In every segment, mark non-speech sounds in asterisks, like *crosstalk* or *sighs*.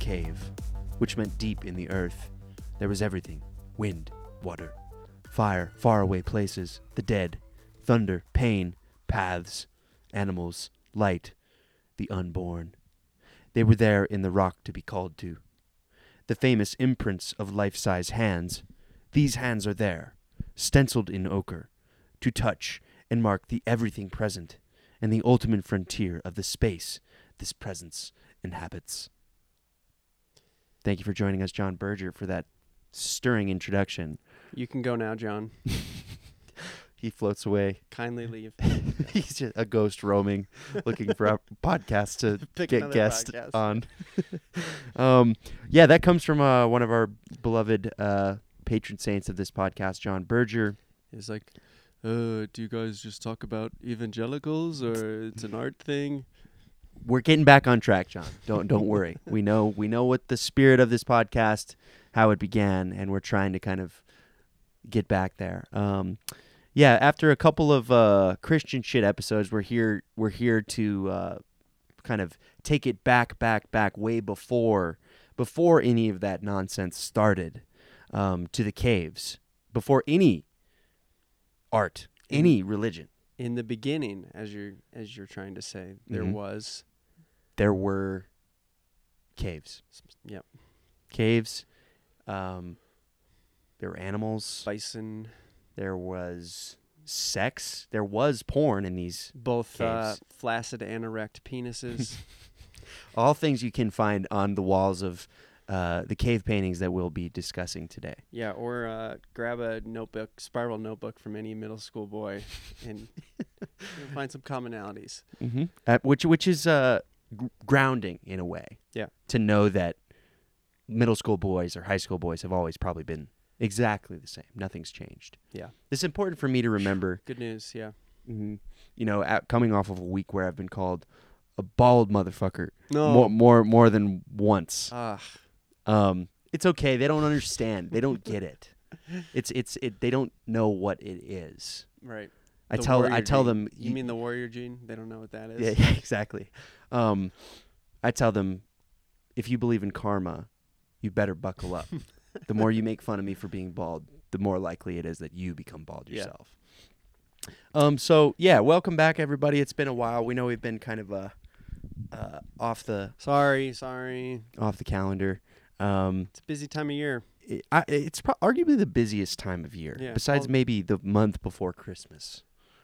Cave, which meant deep in the earth, there was everything wind, water, fire, faraway places, the dead, thunder, pain, paths, animals, light, the unborn. They were there in the rock to be called to. The famous imprints of life size hands, these hands are there, stenciled in ochre, to touch and mark the everything present and the ultimate frontier of the space this presence inhabits. Thank you for joining us, John Berger, for that stirring introduction. You can go now, John. *laughs* He floats away. Kindly leave. *laughs* He's just a ghost roaming, looking for a *laughs* podcast to Pick get guest podcast. on. um, yeah, that comes from uh, one of our beloved uh, patron saints of this podcast, John Berger. It's like, uh, do you guys just talk about evangelicals or it's an art thing? We're getting back on track, John. Don't don't worry. *laughs* We know we know what the spirit of this podcast, how it began, and we're trying to kind of get back there. Um, yeah, after a couple of uh, Christian shit episodes, we're here. We're here to uh, kind of take it back, back, back, way before before any of that nonsense started. Um, to the caves before any art, any religion. In the beginning, as you're as you're trying to say, there Mhm. was. There were caves. Yep. caves. Um, there were animals. Bison, There was sex. There was porn in these. both uh, flaccid and erect penises. *laughs* *laughs* All things you can find on the walls of uh, the cave paintings that we'll be discussing today. yeah, or uh, grab a notebook, spiral notebook from any middle school boy, and *laughs* find some commonalities. Mm-hmm. Uh, which which is grounding in a way. Yeah. To know that middle school boys or high school boys have always probably been exactly the same. Nothing's changed. Yeah. It's important for me to remember. Good news, yeah. hmm You know, at, coming off of a week where I've been called a bald motherfucker No. more more more than once. Ah, Um, it's okay. They don't understand. They don't get it. *laughs* It's it's it. They don't know what it is. right. I The tell I tell gene. them. You mean the warrior gene? They don't know what that is. yeah, yeah *laughs* exactly. Um, I tell them if you believe in karma, you better buckle up. *laughs* the more you make fun of me for being bald, the more likely it is that you become bald Yeah. yourself. Um. So yeah, welcome back, everybody. It's been a while. We know we've been kind of uh, uh off the Sorry, sorry. off the calendar. Um. It's a busy time of year. it, I, it's pro- arguably the busiest time of year, Yeah, besides maybe the month before Christmas,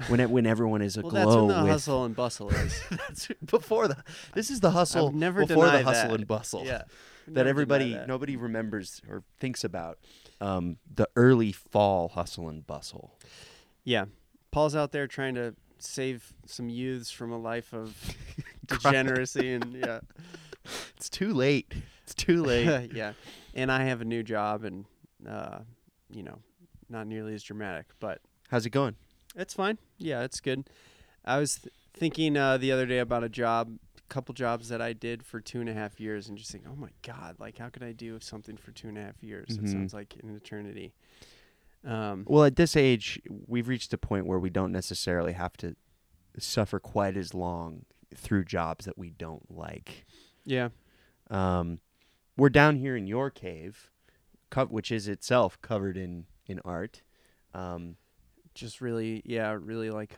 when it, when everyone is Well, aglow that's when the with. hustle and bustle is. *laughs* That's before the. This is the hustle. I've never before the hustle that. and bustle. yeah. *laughs* That everybody, that. nobody remembers or thinks about. Um, the early fall hustle and bustle. Yeah. Paul's out there trying to save some youths from a life of *laughs* degeneracy and yeah. It's too late. It's too late. yeah. And I have a new job and uh, you know, not nearly as dramatic, but How's it going? It's fine. Yeah, it's good. I was th- thinking uh, the other day about a job, a couple jobs that I did for two and a half years, and just think, oh my god, like how could I do something for two and a half years? Mhm. It sounds like an eternity. Um, Well, at this age, we've reached a point where we don't necessarily have to suffer quite as long through jobs that we don't like. yeah, Um, we're down here in your cave, co- which is itself covered in in art. Um, just really, yeah, really like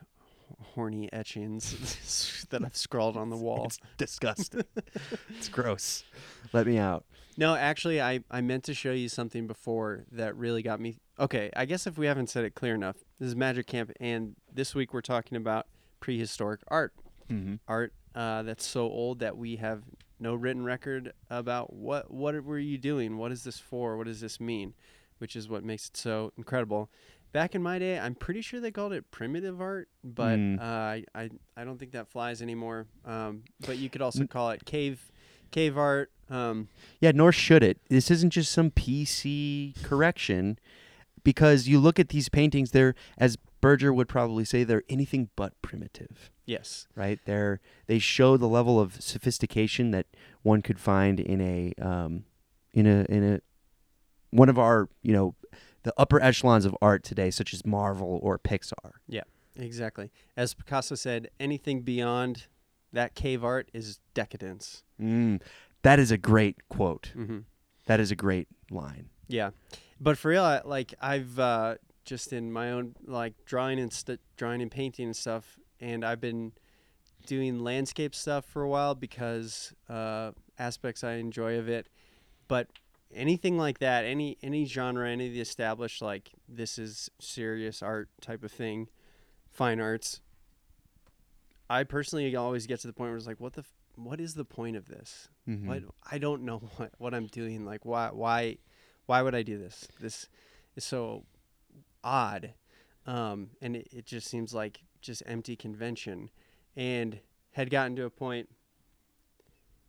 horny etchings *laughs* that I've scrawled on the wall. It's disgusting. *laughs* it's gross. Let me out. No, actually, I, I meant to show you something before that really got me. Okay, I guess if we haven't said it clear enough, this is Magic Camp, and this week we're talking about prehistoric art. Mm-hmm. Art uh, that's so old that we have no written record about what what were you doing? What is this for? What does this mean? Which is what makes it so incredible. Back in my day, I'm pretty sure they called it primitive art, but Mm. uh, I, I I don't think that flies anymore. Um, but you could also call it cave cave art. Um, Yeah, nor should it. This isn't just some PC correction, because you look at these paintings. They're, as Berger would probably say, they're anything but primitive. yes. right? They're they show the level of sophistication that one could find in a um, in a in a one of our you know the upper echelons of art today, such as Marvel or Pixar. Yeah, exactly. As Picasso said, anything beyond that cave art is decadence. Mm, That is a great quote. Mm-hmm. That is a great line. Yeah, but for real, I, like I've uh, just in my own like drawing and st- drawing and painting and stuff, and I've been doing landscape stuff for a while because uh, aspects I enjoy of it. But anything like that, any any genre, any of the established like this is serious art type of thing, fine arts. I personally always get to the point where it's like, what the, f- what is the point of this? Mhm. What I don't know *laughs* what, what I'm doing. Like why why why would I do this? This is so odd, um, and it, it just seems like just empty convention. And had gotten to a point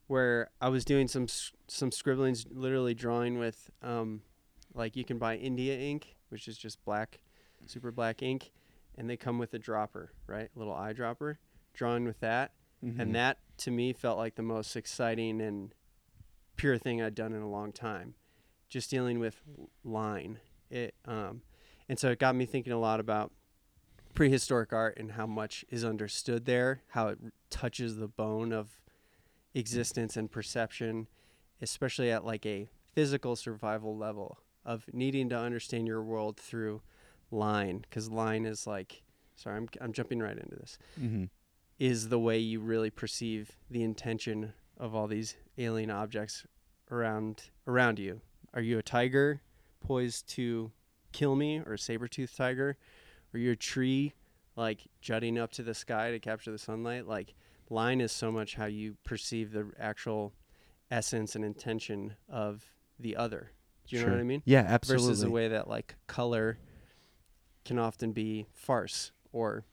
where I was doing some some scribblings, literally drawing with um, like you can buy India ink, which is just black, super black ink, and they come with a dropper, right? A little eyedropper. Drawing with that, Mhm. and that to me felt like the most exciting and pure thing I'd done in a long time. Just dealing with line, it um, and so it got me thinking a lot about prehistoric art and how much is understood there, how it touches the bone of existence and perception, especially at like a physical survival level of needing to understand your world through line, because line is like, sorry, I'm I'm jumping right into this Mhm. is the way you really perceive the intention of all these alien objects around around you. Are you a tiger poised to kill me or a saber-toothed tiger? Are you a tree like jutting up to the sky to capture the sunlight? Like line is so much how you perceive the actual essence and intention of the other. Do you know what I mean? Yeah, absolutely. versus the way that like color can often be farce or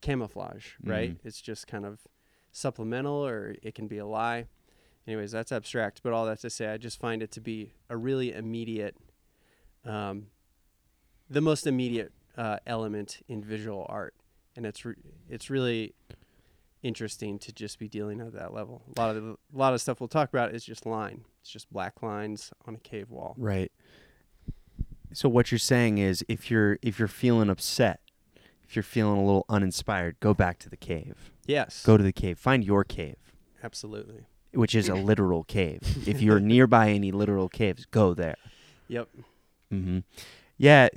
camouflage, right? Mhm. It's just kind of supplemental or it can be a lie. Anyways, that's abstract, but all that to say, I just find it to be a really immediate, um, the most immediate uh, element in visual art, and it's re- it's really interesting to just be dealing at that level. A lot of the, a lot of stuff we'll talk about is just line. It's just black lines on a cave wall. Right. So what you're saying is if you're if you're feeling upset, if you're feeling a little uninspired, go back to the cave. Yes. Go to the cave. Find your cave, Absolutely. which is a *laughs* literal cave. If you're nearby any literal caves, go there. Yep. hmm Yeah,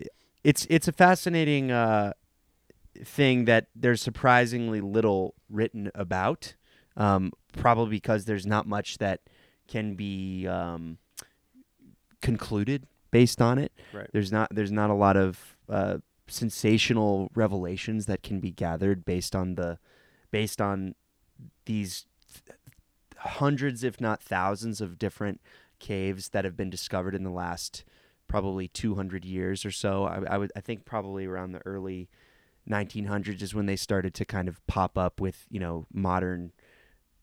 it's it's a fascinating uh, thing that there's surprisingly little written about. Um, probably because there's not much that can be um, concluded based on it. Right. There's not there's not a lot of uh, sensational revelations that can be gathered based on the based on these th- hundreds, if not thousands, of different caves that have been discovered in the last probably 200 years or so. I, I would I think probably around the early 1900s is when they started to kind of pop up with you know modern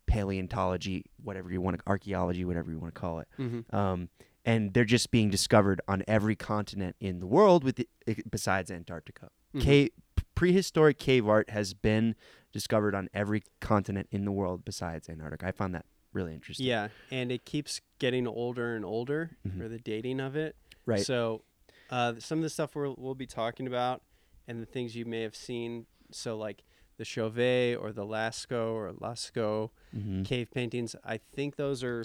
paleontology, whatever you want to archaeology, whatever you want to call it. Mm-hmm. Um, and they're just being discovered on every continent in the world, with the, besides Antarctica. Mm-hmm. Cave, prehistoric cave art has been discovered on every continent in the world besides Antarctica. I found that really interesting. Yeah, and it keeps getting older and older Mhm. for the dating of it. Right. So, uh, some of the stuff we'll, we'll be talking about and the things you may have seen. So, like the Chauvet or the Lascaux or Lascaux Mhm. cave paintings. I think those are.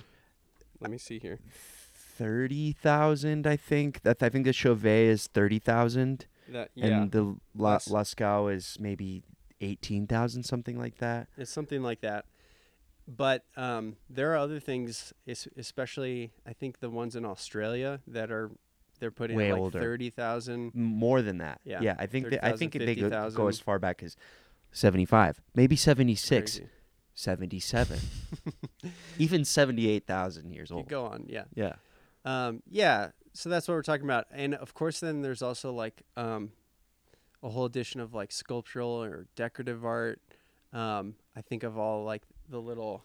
Let me see here. Thirty thousand, I think. That I think the Chauvet is thirty thousand, That yeah, and the La, Las- Lascaux is maybe eighteen thousand, something like that. it's something like that. But um, there are other things, especially I think the ones in Australia that are they're putting Way like older. thirty thousand. More than that. Yeah, Yeah, I think they, I 30,000, think they go, go as far back as seventy-five, maybe seventy-six. Crazy. 77 *laughs* even 78,000 years You old go on, yeah. yeah Um, yeah, so that's what we're talking about, and of course, then there's also like um, a whole edition of like sculptural or decorative art. Um, I think of all like the little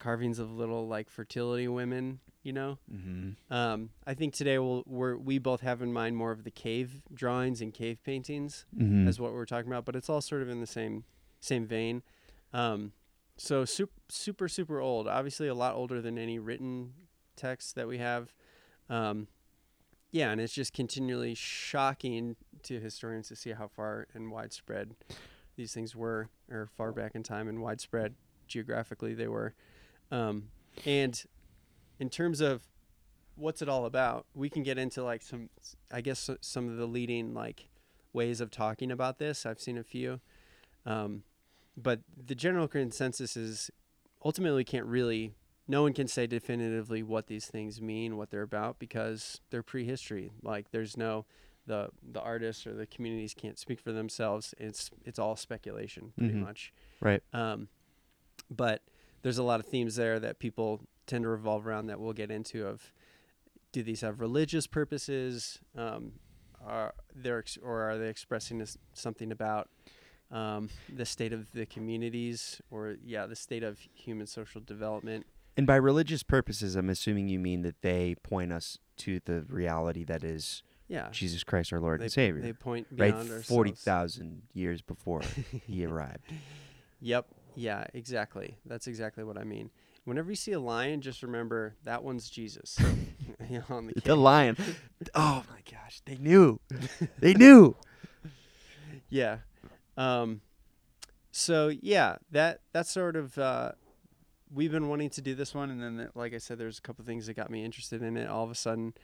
carvings of little like fertility women. You know, mm-hmm. um, I think today we'll we're, we both have in mind more of the cave drawings and cave paintings Mm-hmm. as what we're talking about, but it's all sort of in the same same vein. Um, so super super super old, obviously a lot older than any written text that we have. Um, yeah, and it's just continually shocking to historians to see how far and widespread these things were, or far back in time and widespread geographically they were. Um, and in terms of what's it all about, we can get into like some, I guess, some of the leading like ways of talking about this. I've seen a few, um, but the general consensus is ultimately can't really. No one can say definitively what these things mean, what they're about, because they're prehistory. Like there's no the the artists or the communities can't speak for themselves. It's it's all speculation, pretty Mhm. much. Right. Um, but there's a lot of themes there that people tend to revolve around that we'll get into. Of do these have religious purposes? Um, are they ex- or are they expressing something about um, the state of the communities or yeah, the state of human social development? And by religious purposes, I'm assuming you mean that they point us to the reality that is Yeah, Jesus Christ, our Lord they, and Savior. They point right, forty thousand years before *laughs* he arrived. Yep. Yeah, exactly. That's exactly what I mean. Whenever you see a lion, just remember that one's Jesus. *laughs* *laughs* You know, on the The lion. *laughs* Oh my gosh, they knew. They knew. Yeah. Um, so yeah, that that's sort of uh, we've been wanting to do this one, and then the- like I said, there's a couple things that got me interested in it all of a sudden.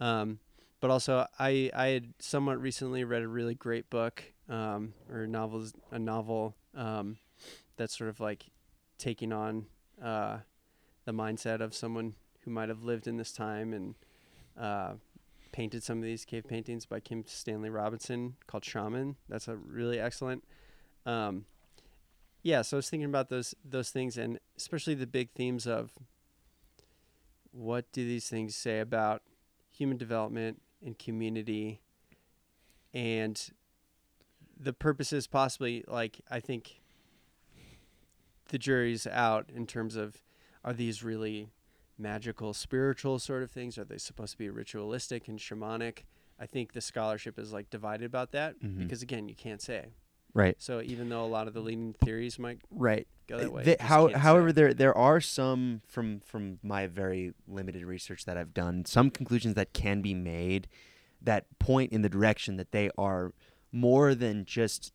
Um, but also, I I had somewhat recently read a really great book um, or novels a novel um, that's sort of like taking on uh, the mindset of someone who might have lived in this time and uh, painted some of these cave paintings by Kim Stanley Robinson called Shaman. That's a really excellent. Um, yeah, so I was thinking about those those things and especially the big themes of what do these things say about human development and community and the purposes possibly like I think the jury's out in terms of are these really magical spiritual sort of things are they supposed to be ritualistic and shamanic i think the scholarship is like divided about that Mhm. because again you can't say Right. so even though a lot of the leading theories might Right. go that way The- how, however, say. there there are some from from my very limited research that I've done, some conclusions that can be made that point in the direction that they are more than just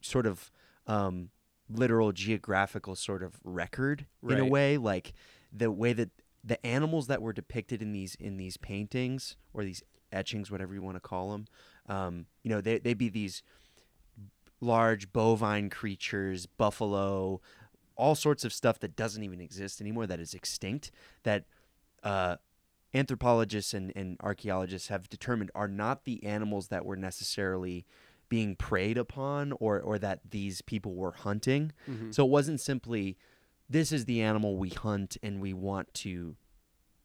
sort of um, literal geographical sort of record in a way, like the way that the animals that were depicted in these in these paintings or these etchings, whatever you want to call them, um, you know, they they be these large bovine creatures, buffalo, all sorts of stuff that doesn't even exist anymore, that is extinct, that uh, anthropologists and, and archaeologists have determined are not the animals that were necessarily being preyed upon or, or that these people were hunting. Mhm. So it wasn't simply, this is the animal we hunt and we want to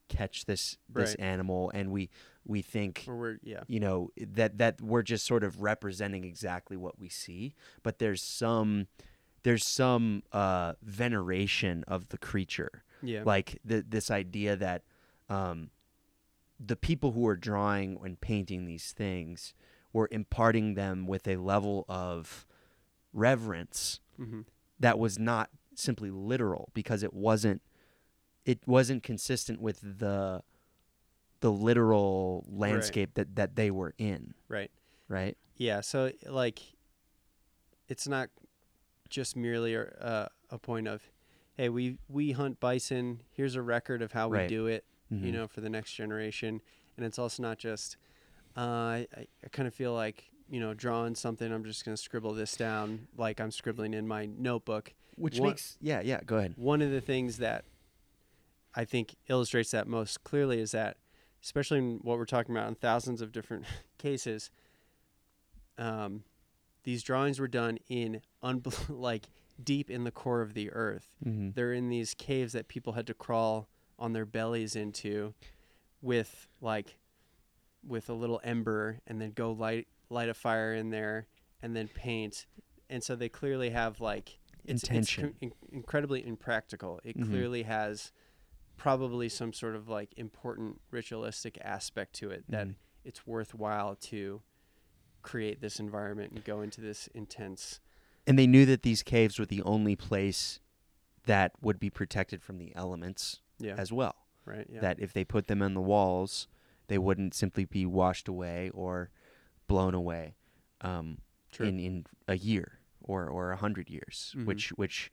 catch this this Right. animal and we we think yeah you know that that we're just sort of representing exactly what we see but there's some there's some uh veneration of the creature yeah like the, this idea that um the people who are drawing and painting these things were imparting them with a level of reverence hmm that was not simply literal because it wasn't it wasn't consistent with the the literal landscape that that they were in right right yeah so like it's not just merely a, uh, a point of hey we we hunt bison here's a record of how we Right. do it you Mhm. know, for the next generation. And it's also not just, uh, I, I, kind of feel like, you know, drawing something, I'm just going to scribble this down like I'm scribbling in my notebook. which What- makes yeah yeah go ahead One of the things that I think illustrates that most clearly is that, especially in what we're talking about in thousands of different *laughs* cases, um, these drawings were done in unbel- *laughs* like deep in the core of the earth mm-hmm. they're in these caves that people had to crawl on their bellies into with like with a little ember and then go light light a fire in there and then paint and so they clearly have like it's, Intention. it's in- incredibly impractical it Mhm. clearly has probably some sort of like important ritualistic aspect to it that Mhm. it's worthwhile to create this environment and go into this intense and they knew that these caves were the only place that would be protected from the elements yeah as well right yeah that if they put them on the walls they wouldn't simply be washed away or blown away um, in in a year or or a hundred years, Mhm. which which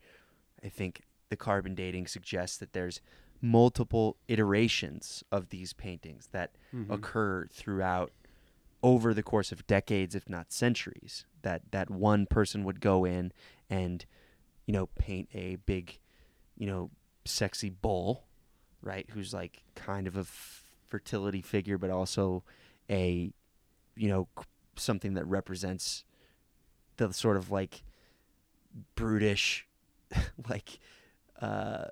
I think the carbon dating suggests that there's multiple iterations of these paintings that Mhm. occur throughout over the course of decades if not centuries that that one person would go in and you know paint a big you know sexy bull right who's like kind of a f- fertility figure but also a you know something that represents the sort of like brutish *laughs* like uh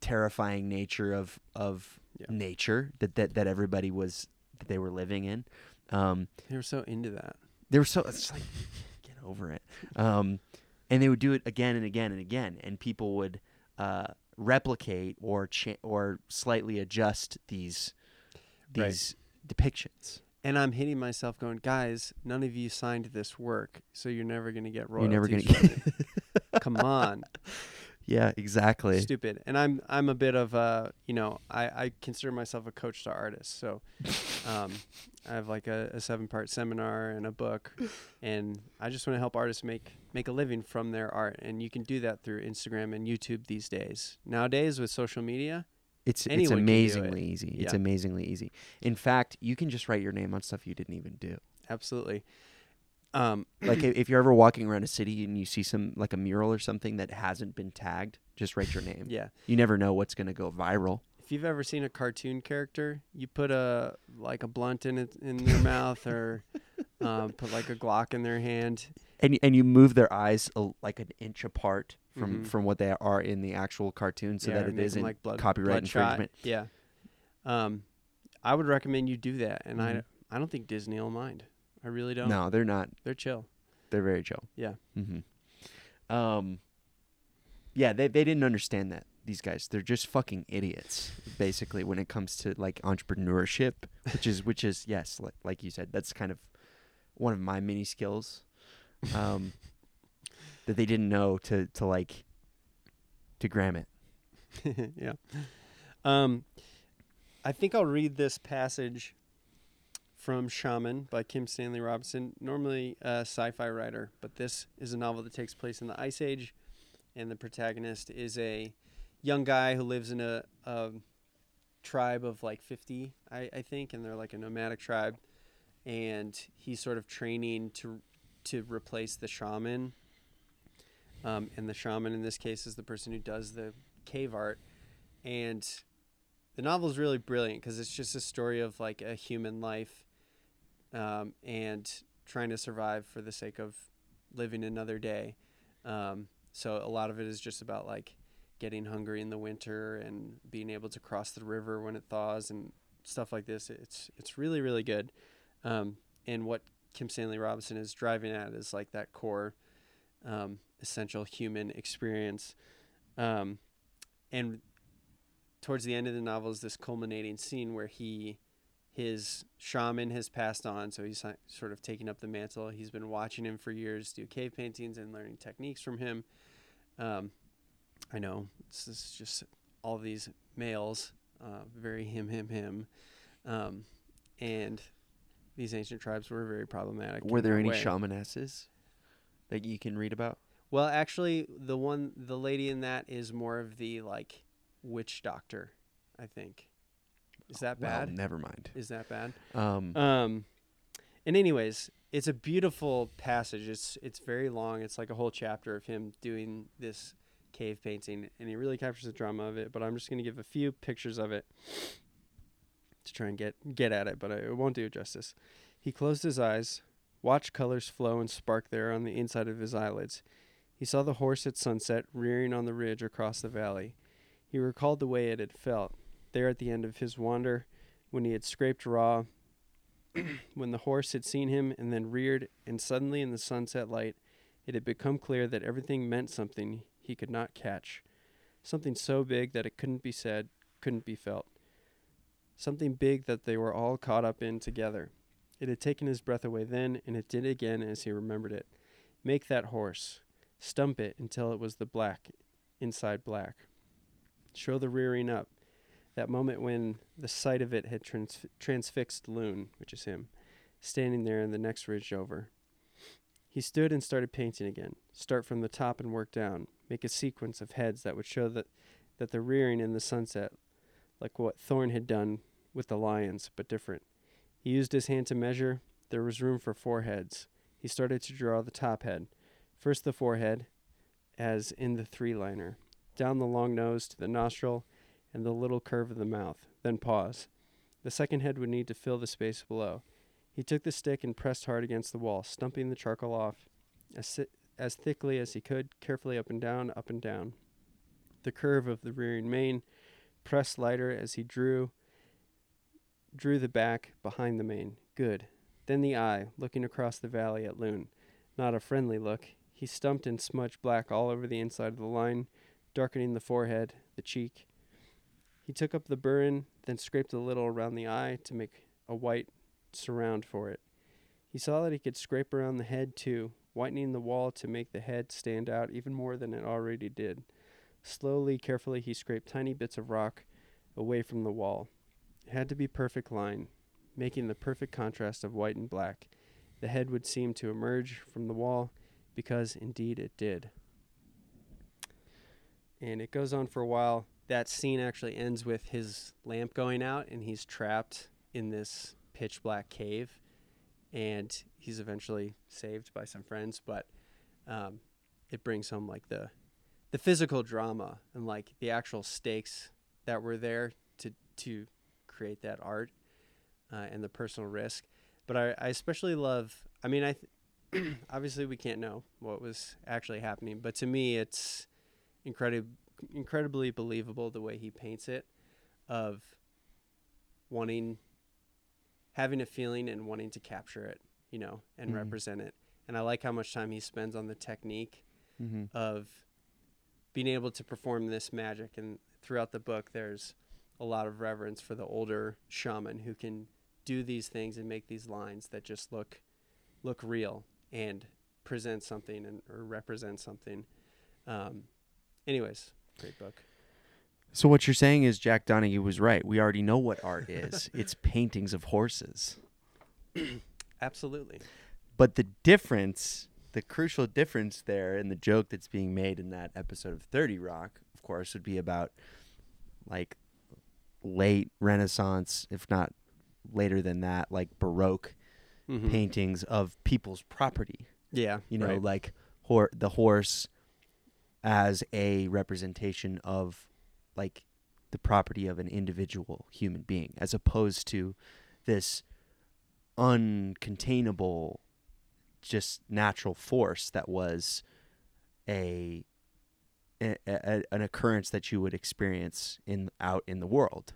terrifying nature of of Yeah. nature that, that that everybody was that they were living in um They were so into that. they were so it's like *laughs* get over it um and they would do it again and again and again and people would uh replicate or cha- or slightly adjust these Right. these depictions And I'm hitting myself going, guys, none of you signed this work, so you're never going to get royalties. you're never going to it. Come on. *laughs* yeah exactly Stupid. And I'm I'm a bit of a, you know, I, I consider myself a coach to artists. So um, I have like a, a seven part seminar and a book and I just want to help artists make make a living from their art. And you can do that through Instagram and YouTube these days. Nowadays with social media, it's it's Anyone can do it. amazingly easy it's Yeah. amazingly easy in fact you can just write your name on stuff you didn't even do absolutely. Um, *clears throat* like i- if you're ever walking around a city and you see some like a mural or something that hasn't been tagged just write your name yeah. you never know what's going to go viral If you've ever seen a cartoon character, you put a like a blunt in it in their mouth, or um, *laughs* put like a Glock in their hand. And and you move their eyes a, like an inch apart from Mhm. from what they are in the actual cartoon so Yeah, that it isn't like blood, copyright bloodshot. infringement Yeah. Um, I would recommend you do that, and Mhm. I I don't think Disney will mind. I really don't. no they're not They're chill. they're very chill Yeah. hmm um yeah they, they didn't understand that these guys they're just fucking idiots basically when it comes to like entrepreneurship which is which is yes like, like you said that's kind of one of my mini skills um that they didn't know to to like to gram it *laughs* yeah. Um, I think I'll read this passage from Shaman by Kim Stanley Robinson. Normally a sci-fi writer, but this is a novel that takes place in the Ice Age, and the protagonist is a young guy who lives in a, a tribe of like 50, I, I think, and they're like a nomadic tribe, and he's sort of training to to replace the shaman. Um, and the shaman in this case is the person who does the cave art. And the novel is really brilliant because it's just a story of like a human life um, and trying to survive for the sake of living another day. Um, so a lot of it is just about like getting hungry in the winter and being able to cross the river when it thaws and stuff like this. It's it's really really good. Um, and what kim stanley robinson is driving at is like that core um, essential human experience. Um, and towards the end of the novel is this culminating scene where he his shaman has passed on. So he's sort of taking up the mantle. He's been watching him for years do cave paintings and learning techniques from him. Um, i know this is just all these males uh, very him him him. Um, and these ancient tribes were very problematic were there any way. shamanesses that you can read about Well, actually, the one, the lady in that is more of the like witch doctor, I think. Is that well bad? never mind Is that bad? um Um, and anyways, it's a beautiful passage. It's it's very long. It's like a whole chapter of him doing this cave painting, and he really captures the drama of it. But I'm just gonna give a few pictures of it to try and get get at it, but I, it won't do it justice. He closed his eyes, watched colors flow and spark there on the inside of his eyelids. He saw the horse at sunset rearing on the ridge across the valley. He recalled the way it had felt there at the end of his wander when he had scraped raw *clears throat* when the horse had seen him and then reared, and suddenly in the sunset light, it had become clear that everything meant something he could not catch. Something so big that it couldn't be said, couldn't be felt. Something big that they were all caught up in together. It had taken his breath away then, and it did again as he remembered it. Make that horse. Stump it until it was the black, inside black. Show the rearing up that moment when the sight of it had trans- transfixed Loon, which is him, standing there in the next ridge over. He stood and started painting again. Start from the top and work down. Make a sequence of heads that would show that, that the rearing in the sunset like what Thorn had done with the lions, but different. He used his hand to measure. There was room for four heads. He started to draw the top head. First the forehead, as in the three liner, down the long nose to the nostril and the little curve of the mouth, then pause. The second head would need to fill the space below. He took the stick and pressed hard against the wall, stumping the charcoal off as, si- as thickly as he could, carefully up and down, up and down. The curve of the rearing mane pressed lighter as he drew drew the back behind the mane. Good. Then the eye, looking across the valley at Loon. Not a friendly look. He stumped and smudged black all over the inside of the line, darkening the forehead, the cheek. He took up the burin, then scraped a little around the eye to make a white surround for it. He saw that he could scrape around the head too, whitening the wall to make the head stand out even more than it already did. Slowly, carefully, he scraped tiny bits of rock away from the wall. Had to be perfect line, making the perfect contrast of white and black. The head would seem to emerge from the wall, because indeed it did. And it goes on for a while. That scene actually ends with his lamp going out, and he's trapped in this pitch black cave. And he's eventually saved by some friends, but um, it brings home like the the physical drama and like the actual stakes that were there to to create that art uh, and the personal risk. But I, I especially love. I mean, I th- *clears throat* obviously we can't know what was actually happening, but to me, it's incredibly incredibly believable the way he paints it, of wanting, having a feeling and wanting to capture it, you know, and Mhm. represent it. And I like how much time he spends on the technique Mm-hmm. of being able to perform this magic. And throughout the book, there's a lot of reverence for the older shaman who can do these things and make these lines that just look look real and present something and or represent something. Um, anyways, great book. So what you're saying is Jack Donaghy was right. We already know what art is. *laughs* it's paintings of horses. *clears throat* Absolutely. But the difference, the crucial difference there and the joke that's being made in that episode of 30 Rock, of course, would be about like late Renaissance, if not later than that, like Baroque Mhm. paintings of people's property. Yeah. You know, right. like hor- the horse as a representation of like the property of an individual human being, as opposed to this uncontainable, just natural force that was a, a, a an occurrence that you would experience in out in the world,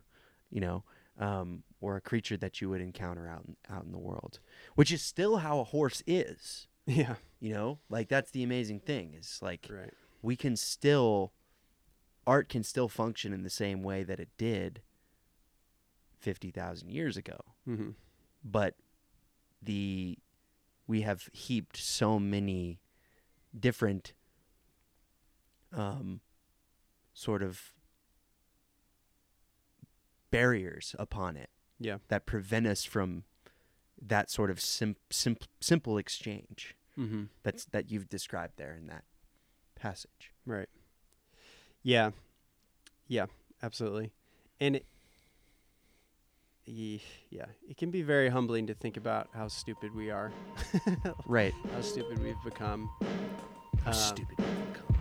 you know, um, or a creature that you would encounter out in, out in the world, which is still how a horse is. yeah. You know, like that's the amazing thing is like Right. we can still art can still function in the same way that it did 50,000 years ago Mm-hmm. but the we have heaped so many different um sort of barriers upon it Yeah. that prevent us from that sort of sim- sim- simple exchange Mm-hmm. that's that you've described there in that passage Right. Yeah. Yeah, absolutely. And it, yeah, it can be very humbling to think about how stupid we are, *laughs* right how stupid we've become. How Um, stupid we've become.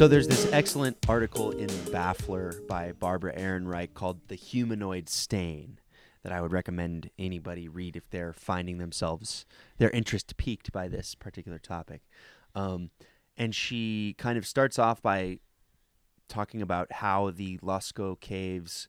So there's this excellent article in Baffler by Barbara Ehrenreich called "The Humanoid Stain" that I would recommend anybody read if they're finding themselves their interest piqued by this particular topic. Um, and she kind of starts off by talking about how the Lascaux caves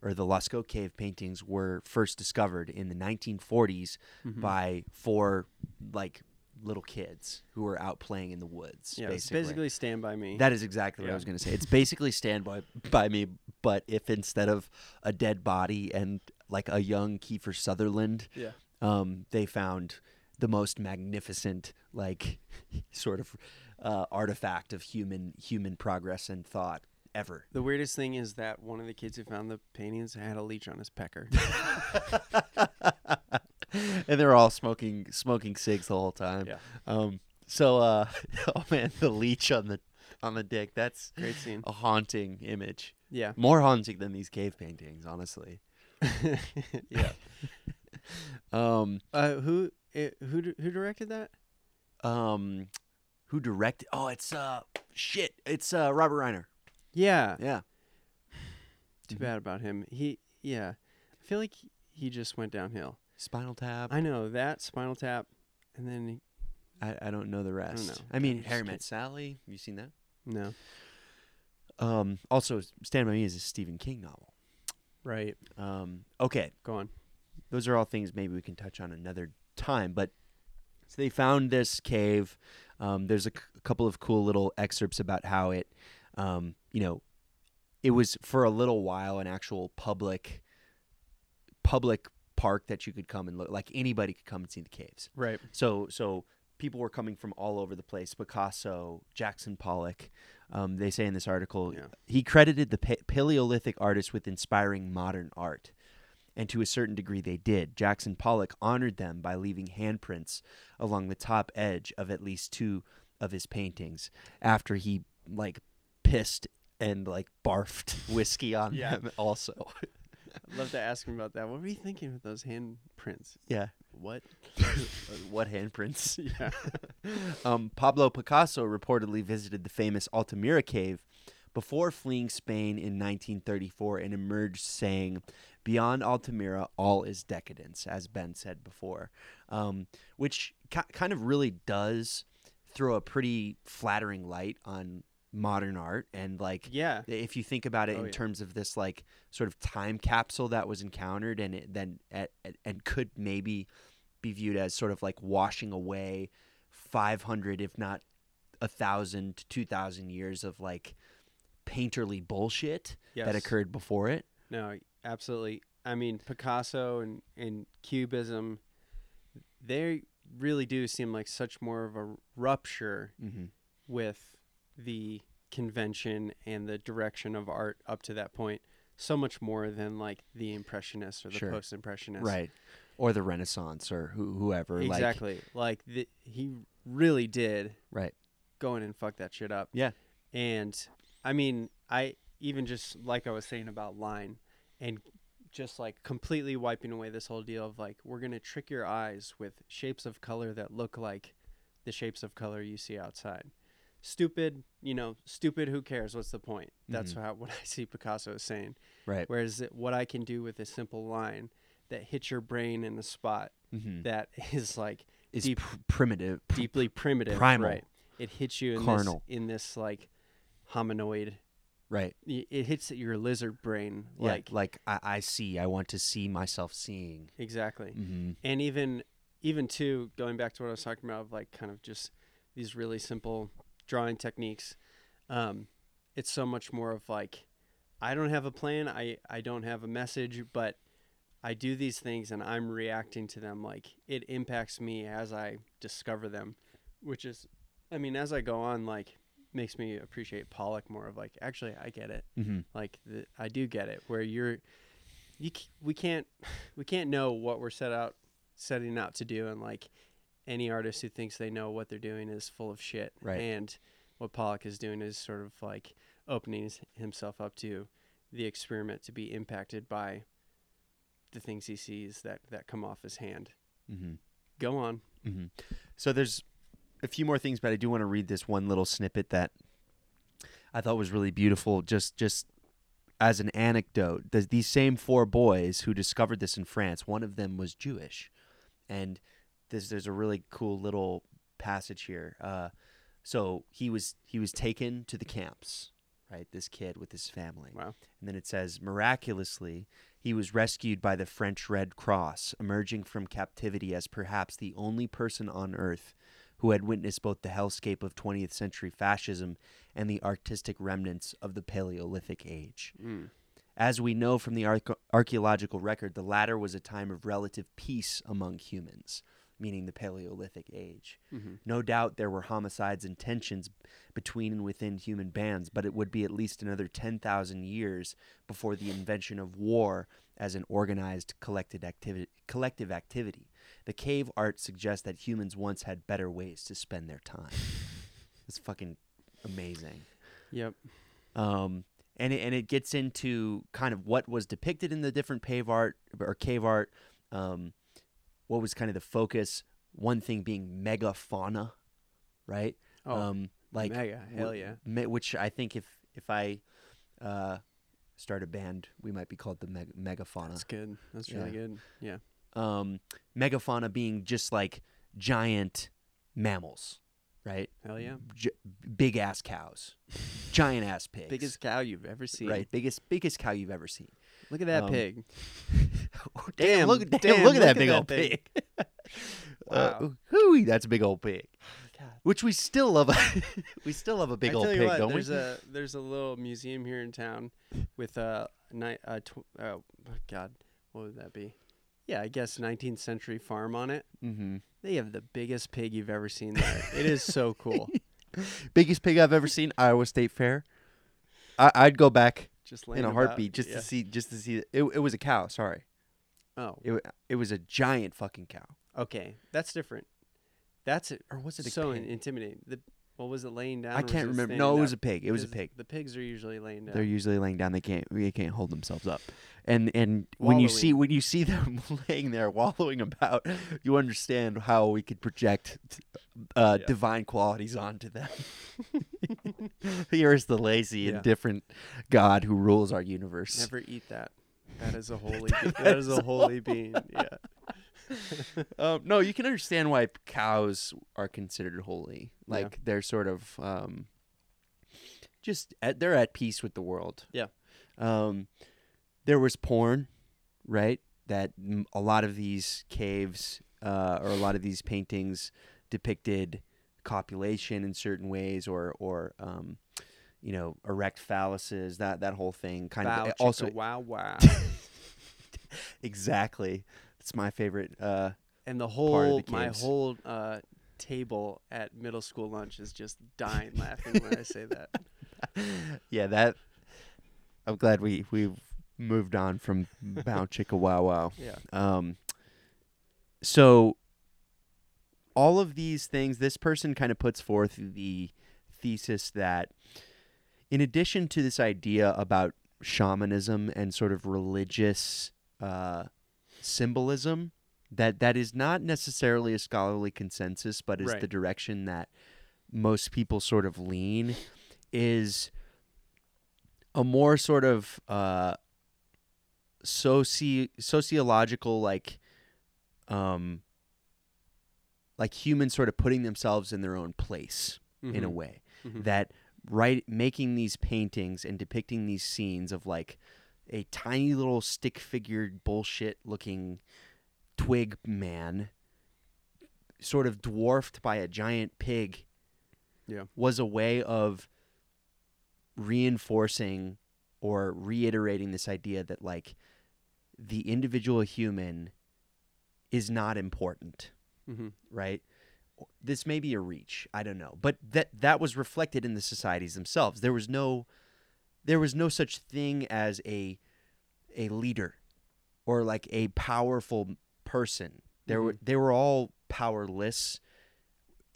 or the Lascaux cave paintings were first discovered in the 1940s Mhm. by four like little kids who were out playing in the woods. yeah, it's basically. basically Stand By Me. That is exactly what I was going to say. It's basically Stand by, by Me, but if instead of a dead body and like a young Kiefer Sutherland, yeah. um, they found the most magnificent, like, *laughs* sort of uh, artifact of human human progress and thought ever. The weirdest thing is that one of the kids who found the paintings had a leech on his pecker. *laughs* *laughs* and they're all smoking smoking cigs the whole time. Yeah. Um. So, uh, oh man, the leech on the on the dick. That's Great scene. a haunting image. Yeah. More haunting than these cave paintings, honestly. Yeah. Um. Uh, who eh, who who directed that? Um. Who directed? Oh, it's uh shit. It's uh Robert Reiner. Yeah. Yeah. Too Mhm. bad about him. He yeah. I feel like he just went downhill. Spinal Tap. I know that Spinal Tap, and then I, I don't know the rest. know. I, mean, Harry Met Sally. Have you seen that? no. Um. Also, Stand by Me is a Stephen King novel. Right. Um. Okay. Go on. those are all things maybe we can touch on another time. But so they found this cave. Um, there's a, c- a couple of cool little excerpts about how it, um, you know, it was for a little while an actual public, public park that you could come and look. Like anybody could come and see the caves. Right. So so people were coming from all over the place. Picasso, Jackson Pollock. Um, they say in this article, Yeah. he credited the pa- Paleolithic artists with inspiring modern art. And to a certain degree, they did. Jackson Pollock honored them by leaving handprints along the top edge of at least two of his paintings after he, like, pissed and, like, barfed *laughs* whiskey on Yeah. them also. *laughs* I'd love to ask him about that. What were you thinking with those handprints? yeah. What? *laughs* what handprints? *laughs* yeah. um, Pablo Picasso reportedly visited the famous Altamira cave before fleeing Spain in 1934 and emerged saying, Beyond Altamira, all is decadence, as Ben said before, um, which ki- kind of really does throw a pretty flattering light on modern art and like Yeah. if you think about it Oh, in yeah. terms of this like sort of time capsule that was encountered and it then at, at- and could maybe be viewed as sort of like washing away 500 if not a thousand to 2000 years of like painterly bullshit Yes. that occurred before it No, absolutely. I mean, Picasso and, and Cubism, they really do seem like such more of a rupture mm-hmm. with the convention and the direction of art up to that point. So much more than like the Impressionists or the Sure. Post Impressionists. right or the renaissance or who, whoever like Exactly. Like, the, he really did right go in and fuck that shit up. Yeah. And I mean, I even just like I was saying about line and just like completely wiping away this whole deal of like we're going to trick your eyes with shapes of color that look like the shapes of color you see outside. Stupid, you know, stupid, who cares? What's the point? That's Mhm. how, *laughs* what I see Picasso is saying. right Whereas what I can do with a simple line that hits your brain in a spot mm-hmm. that *laughs* is like is deep- pr- primitive pr- deeply primitive, primal. right? It hits you in Carnal. this in this like hominoid. right It hits your lizard brain, yeah, like like I, I see i want to see myself seeing exactly. mm-hmm. And even even too going back to what I was talking about, of like kind of just these really simple drawing techniques. Um, it's so much more of like I don't have a plan, I I don't have a message, but I do these things and I'm reacting to them. Like it impacts me as I discover them, which is, I mean, as I go on, like makes me appreciate Pollock more. Of like, actually, I get it. Mm-hmm. Like the, I do get it. Where you're, you c- we can't *laughs* we can't know what we're set out setting out to do, and like any artist who thinks they know what they're doing is full of shit. Right. And what Pollock is doing is sort of like opening himself up to the experiment to be impacted by the things he sees that that come off his hand. Mm-hmm. Go on. Mm-hmm. So there's a few more things, but I do want to read this one little snippet that I thought was really beautiful. Just just as an anecdote, the, these same four boys who discovered this in France, one of them was Jewish, and there's there's a really cool little passage here. Uh, so he was he was taken to the camps, right? This kid with his family. Wow. And then it says, miraculously, he was rescued by the French Red Cross, emerging from captivity as perhaps the only person on earth who had witnessed both the hellscape of 20th century fascism and the artistic remnants of the Paleolithic age. Mm. As we know from the archaeological record, the latter was a time of relative peace among humans. Meaning the Paleolithic age. Mm-hmm. No doubt there were homicides and tensions between and within human bands, but it would be at least another 10,000 years before the invention of war as an organized collected activity, collective activity. The cave art suggests that humans once had better ways to spend their time. *laughs* It's fucking amazing. Yep. Um, and it, and it gets into kind of what was depicted in the different cave art or cave art. Um, what was kind of the focus? One thing being megafauna, right? Oh, um, like mega. Hell yeah. which I think if if I uh, start a band, we might be called the meg- megafauna. That's good. That's really Yeah. good. Yeah. Um, megafauna being just like giant mammals, right? Hell yeah. J- big ass cows, giant ass pigs, Biggest cow you've ever seen. right? Biggest biggest cow you've ever seen. Look at that Um, pig. *laughs* damn, look, damn, damn, look at that at big that old thing. pig. *laughs* *laughs* Wow. Uh, hooey, that's a big old pig. God. Which we still love. A we still love a big I old pig, what, don't we? there's a there's a little museum here in town with a ni- uh, tw- oh God, what would that be? Yeah, I guess 19th century farm on it. mm-hmm. They have the biggest pig you've ever seen there. it is so cool. Biggest pig I've ever seen, Iowa State Fair. I, I'd go back Just in a about- heartbeat just yeah. to see, just to see. It, it was a cow. Sorry, Oh, It it was a giant fucking cow. okay, that's different. That's it. Or was it a so pig? intimidating. The what was it laying down? I can't remember. No, it was a pig. It was a pig. The pigs are usually laying down. They're usually laying down. They can't. They can't hold themselves up. And and when you see when you see them *laughs* laying there wallowing about, you understand how we could project uh, Yeah. divine qualities onto them. *laughs* Here is the lazy, Yeah. indifferent God who rules our universe. Never eat that. That is a *laughs* holy. be- that is a holy being. Yeah. *laughs* um, no, you can understand why cows are considered holy. Yeah. Like they're sort of um, just at, they're at peace with the world. Yeah. Um, there was porn, right? That m- a lot of these caves uh, or a lot of these paintings depicted copulation in certain ways, or or um, you know erect phalluses. That that whole thing kind of chicka, also wow wow. *laughs* exactly. It's my favorite. Uh, and the whole the my whole uh, table at middle school lunch is just dying laughing when I say that. *laughs* yeah, that. I'm glad we we've moved on from Bow Chicka Wow Wow. *laughs* Yeah. Um. So. All of these things, this person kind of puts forth the thesis that, in addition to this idea about shamanism and sort of religious uh, symbolism, that that is not necessarily a scholarly consensus, but is Right. the direction that most people sort of lean, is a more sort of uh, soci sociological like um like humans sort of putting themselves in their own place in a Mhm. way Mhm. that right making these paintings and depicting these scenes of like a tiny little stick figured bullshit looking twig man sort of dwarfed by a giant pig Yeah. was a way of reinforcing or reiterating this idea that like the individual human is not important Mhm. right? This may be a reach, I don't know, but that that was reflected in the societies themselves. There was no, there was no such thing as a, a leader, or like a powerful person. There were they were all powerless,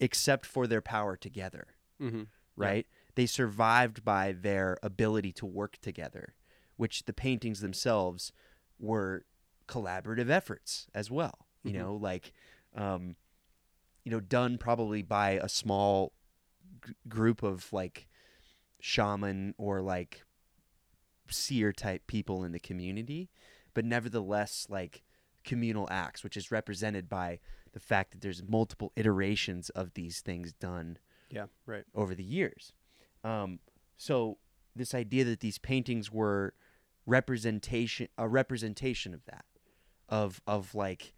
except for their power together, Mhm. right? They survived by their ability to work together, which the paintings themselves were collaborative efforts as well. You Mhm. know, like um, you know, done probably by a small g- group of like shaman or like seer type people in the community, but nevertheless like communal acts, which is represented by the fact that there's multiple iterations of these things done Yeah. Right. over the years. Um, so this idea that these paintings were representation, a representation of that, of of like,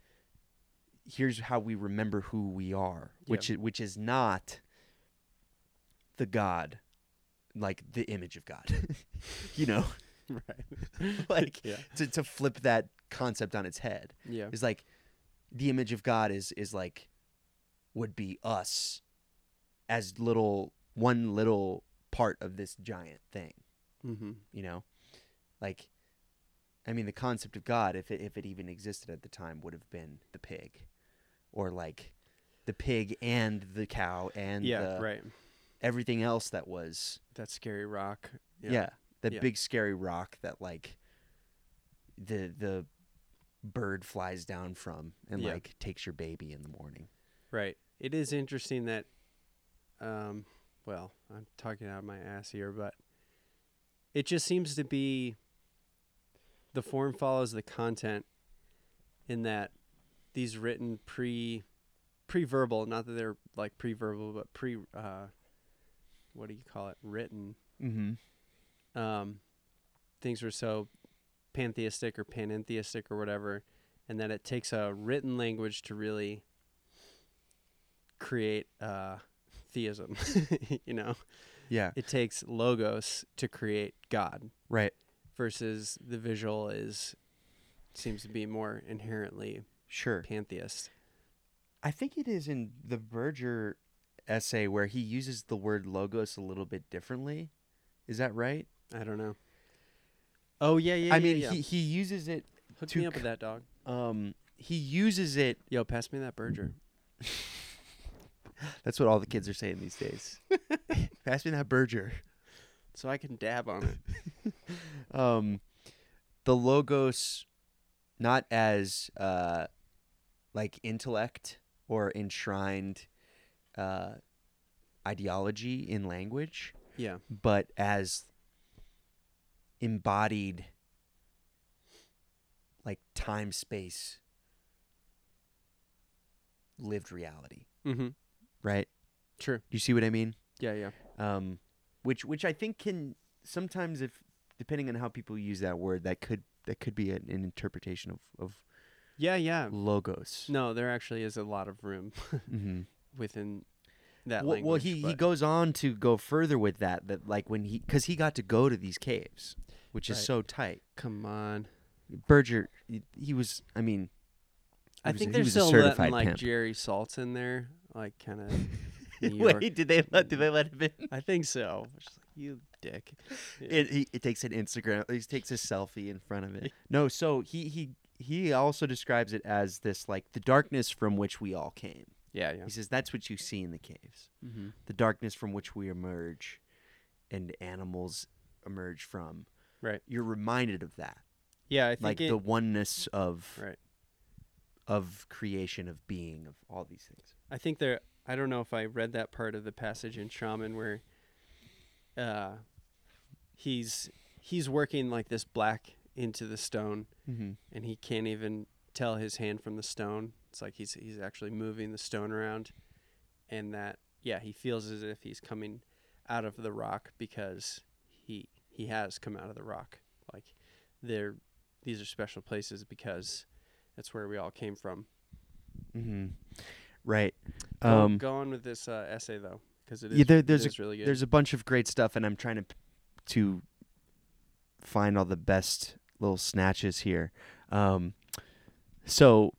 here's how we remember who we are, which is, which is not the God, like the image of God, *laughs* you know, *laughs* Right. *laughs* like Yeah. to to flip that concept on its head Yeah. is like the image of God is is like would be us as little one little part of this giant thing, Mm-hmm. you know? Like I mean the concept of God if it if it even existed at the time would have been the pig or like the pig and the cow and Yeah, the, right. everything else that was That scary rock. yeah, that Yeah. big scary rock that like the the bird flies down from and Yeah. like takes your baby in the morning. Right. It is interesting that, um, well, I'm talking out of my ass here, but it just seems to be the form follows the content in that these written pre pre-verbal, not that they're like pre-verbal, but pre uh, what do you call it? Written Mm-hmm. um, things were so pantheistic or panentheistic or whatever, and that it takes a written language to really create uh, theism. *laughs* you know, Yeah. it takes logos to create God, Right. versus the visual is seems to be more inherently Sure. pantheist. I think it is in the Berger essay where he uses the word logos a little bit differently. Is that right? I don't know. Oh yeah, yeah. I yeah, mean, yeah. he he uses it. hook to me up c- with that dog. Um, he uses it. Yo, pass me that burger. *laughs* That's what all the kids are saying these days. *laughs* Pass me that burger. So I can dab on it. *laughs* um, the logos, not as uh, like intellect or enshrined uh, ideology in language, Yeah. but as embodied like time space lived reality Mm-hmm. right Sure. you see what i mean Yeah, yeah. um which which i think can sometimes if depending on how people use that word that could that could be an, an interpretation of of Yeah, yeah. logos No, there actually is a lot of room *laughs* mm-hmm. Within that well, language. well he, he goes on to go further with that that like when he because he got to go to these caves which is so tight Come on. berger he, he was i mean I was think they're was still letting like pimp. Jerry Saltz in there, like kind of. *laughs* Wait, did they let did they let him in? I think so. You dick. Yeah. *laughs* It, he, it takes an Instagram. He takes a selfie in front of it. *laughs* No, so he he he also describes it as this like the darkness from which we all came. Yeah, yeah. He says that's what you see in the caves, Mm-hmm. the darkness from which we emerge, and animals emerge from. Right. You're reminded of that, Yeah, I think like it, the oneness of right. of creation, of being, of all these things. I think there. I don't know if I read that part of the passage in Shaman where, uh, he's he's working like this black into the stone, Mm-hmm. and he can't even tell his hand from the stone. It's like he's he's actually moving the stone around, and that yeah, he feels as if he's coming out of the rock because he he has come out of the rock. Like they're these are special places because that's where we all came from. Mm-hmm. Right. Go, Um, go on with this uh, essay though, because it is Yeah, there- there's is really good. there's a bunch of great stuff and i'm trying to to find all the best little snatches here um so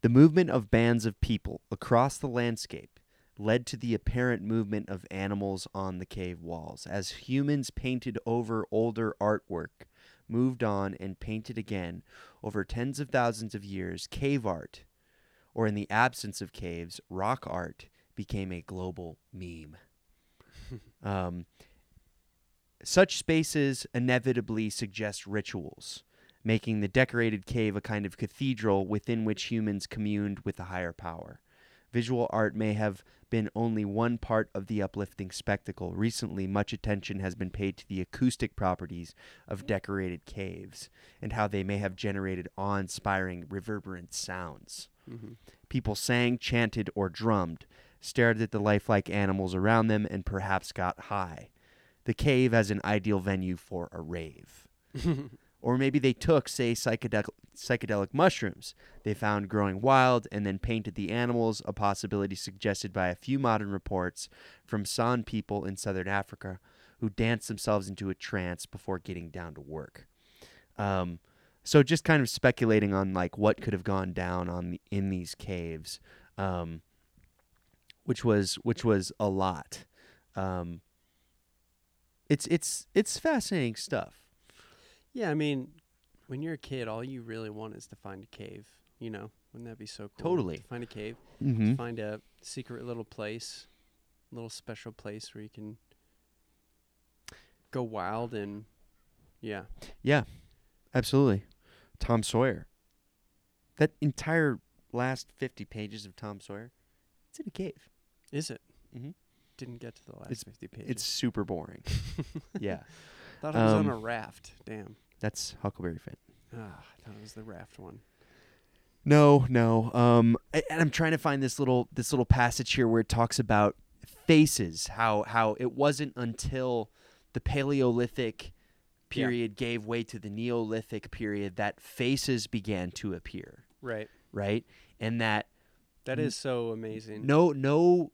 the movement of bands of people across the landscape led to the apparent movement of animals on the cave walls as humans painted over older artwork moved on and painted again over tens of thousands of years cave art or in the absence of caves, rock art became a global meme. *laughs* um, such spaces inevitably suggest rituals, making the decorated cave a kind of cathedral within which humans communed with a higher power. Visual art may have been only one part of the uplifting spectacle. Recently, much attention has been paid to the acoustic properties of decorated caves and how they may have generated awe inspiring, reverberant sounds. hmm People sang, chanted, or drummed, stared at the lifelike animals around them, and perhaps got high. The cave as an ideal venue for a rave. *laughs* Or maybe they took, say, psychedelic, psychedelic mushrooms they found growing wild and then painted the animals, a possibility suggested by a few modern reports from San people in southern Africa who danced themselves into a trance before getting down to work. Um, so just kind of speculating on like what could have gone down on the, in these caves, um, which was which was a lot. Um, it's it's it's fascinating stuff. Yeah, I mean, when you're a kid, all you really want is to find a cave. You know, wouldn't that be so cool? Totally. To find a cave, Mm-hmm. find a secret little place, little special place where you can go wild and yeah. Yeah, absolutely. Tom Sawyer. That entire last fifty pages of Tom Sawyer, it's in a cave. Is it? Mhm. Didn't get to the last It's- fifty pages. It's super boring. *laughs* yeah, thought I was um, on a raft. Damn. that's Huckleberry Finn. Ah, I thought it was the raft one. No, no. Um, a- and I'm trying to find this little this little passage here where it talks about faces. How how it wasn't until the Paleolithic period gave way to the Neolithic period that faces began to appear. Right. Right, and that That is so amazing. no no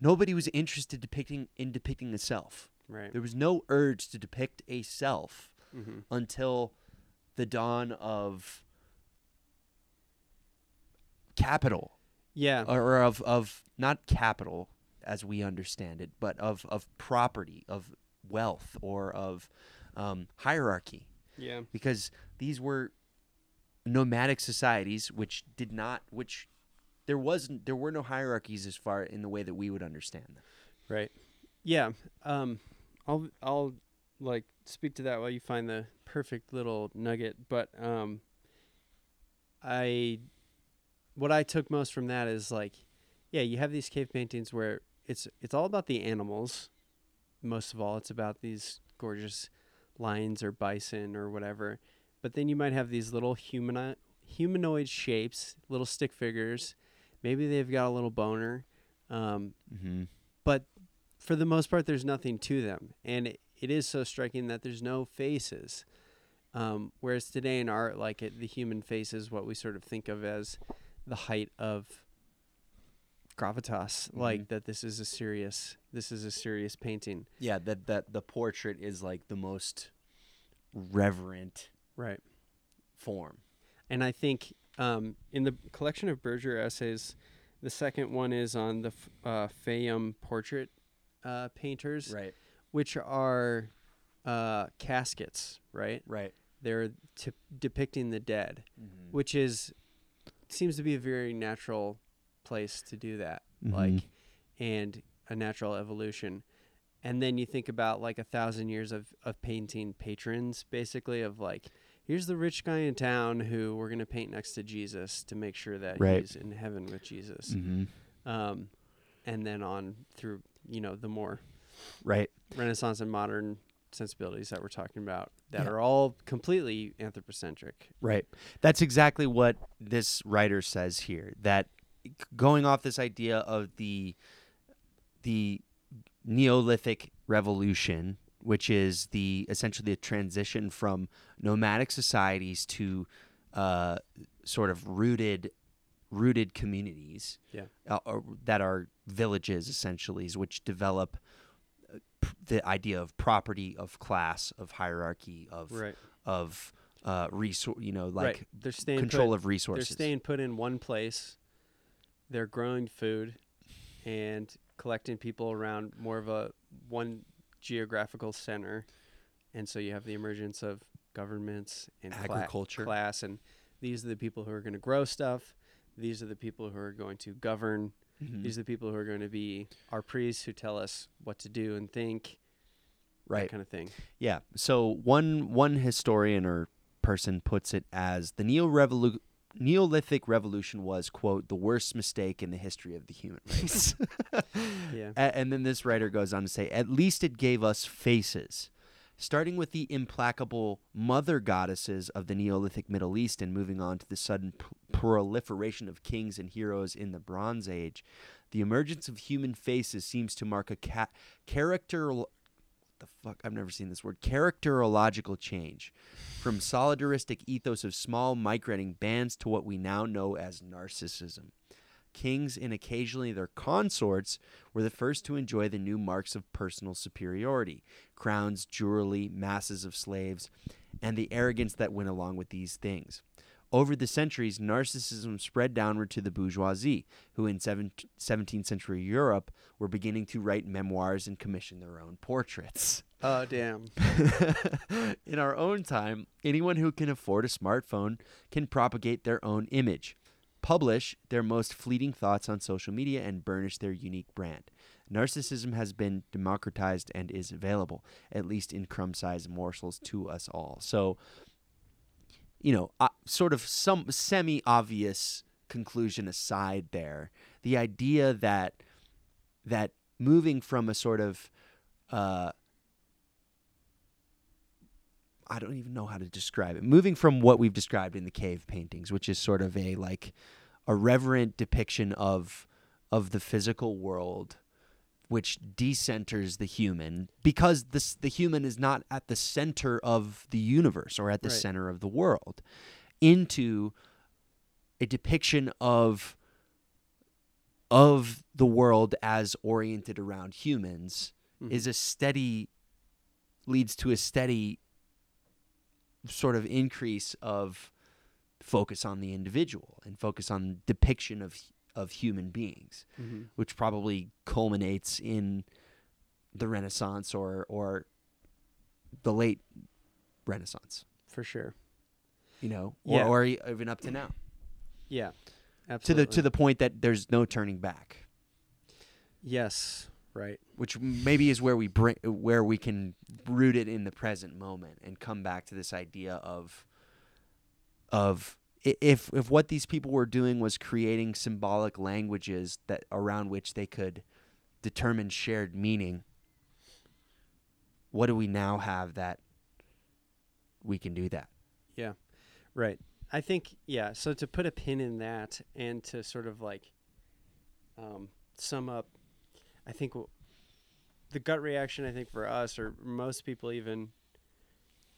nobody was interested depicting in depicting a self. Right. There was no urge to depict a self Mm-hmm. until the dawn of capital Yeah. or of of not capital as we understand it, but of of property, of wealth, or of um, hierarchy, yeah. because these were nomadic societies which did not which there wasn't there were no hierarchies as far in the way that we would understand them. Right. Yeah. Um, I'll I'll like speak to that while you find the perfect little nugget. But um, I what I took most from that is like, yeah, you have these cave paintings where it's it's all about the animals. Most of all, it's about these gorgeous lions or bison or whatever. But then you might have these little humani- humanoid shapes, little stick figures. Maybe they've got a little boner. Um, Mm-hmm. but for the most part, there's nothing to them, and it, it is so striking that there's no faces. Um, whereas today in art, like it, the human face is what we sort of think of as the height of gravitas, like Mhm. that this is a serious this is a serious painting, Yeah, that that the portrait is like the most reverent right? form. And I think um, in the collection of Berger essays, the second one is on the f- uh, Fayum portrait uh, painters, Right. which are uh, caskets, right? Right. They're t- depicting the dead, Mm-hmm. which is seems to be a very natural place to do that, Mhm. like, and a natural evolution. And then you think about like a thousand years of, of painting patrons, basically, of like, here's the rich guy in town who we're going to paint next to Jesus to make sure that Right. he's in heaven with Jesus. Mm-hmm. Um, and then on through, you know, the more Right. Renaissance and modern sensibilities that we're talking about that Yeah. are all completely anthropocentric. Right. That's exactly what this writer says here. That going off this idea of the the Neolithic revolution, which is the essentially a transition from nomadic societies to uh, sort of rooted rooted communities Yeah. uh, or that are villages essentially which develop uh, p- the idea of property of class of hierarchy of Right. of uh resource you know like right. They're staying control put, of resources They're staying put in one place. They're growing food and collecting people around more of a one geographical center. And so you have the emergence of governments and cla- Agriculture. class and these are the people who are going to grow stuff. These are the people who are going to govern. Mhm. These are the people who are going to be our priests who tell us what to do and think, that right kind of thing. yeah so one one historian or person puts it as the neo neolithic revolution was quote the worst mistake in the history of the human *laughs* race Yeah. A- and then this writer goes on to say at least it gave us faces starting with the implacable mother goddesses of the Neolithic Middle East and moving on to the sudden p- proliferation of kings and heroes in the Bronze Age, the emergence of human faces seems to mark a ca- character. The fuck, I've never seen this word. Characterological change, from solidaristic ethos of small migrating bands to what we now know as narcissism. Kings and occasionally their consorts were the first to enjoy the new marks of personal superiority crowns, jewelry, masses of slaves, and the arrogance that went along with these things. Over the centuries, narcissism spread downward to the bourgeoisie, who in seven- 17th century Europe were beginning to write memoirs and commission their own portraits. Oh damn. *laughs* in our own time, anyone who can afford a smartphone can propagate their own image, publish their most fleeting thoughts on social media, and burnish their unique brand. Narcissism has been democratized and is available, at least in crumb sized morsels, to us all. So, you know, uh, sort of some semi obvious conclusion aside there, the idea that that moving from a sort of uh, I don't even know how to describe it. Moving from what we've described in the cave paintings, which is sort of a like a reverent depiction of of the physical world which decenters the human because this the human is not at the center of the universe or at the Right. center of the world into a depiction of of the world as oriented around humans Mhm. is a steady leads to a steady sort of increase of focus on the individual and focus on depiction of of human beings Mhm. which probably culminates in the renaissance or or the late renaissance For sure. You know Yeah. or, or even up to now Yeah. to the to the point that there's no turning back Yes. Right. which maybe is where we bring where we can root it in the present moment and come back to this idea of of if if what these people were doing was creating symbolic languages that around which they could determine shared meaning what do we now have that we can do that Right. I think yeah. So to put a pin in that and to sort of like um, sum up, I think w- the gut reaction. I think for us or most people, even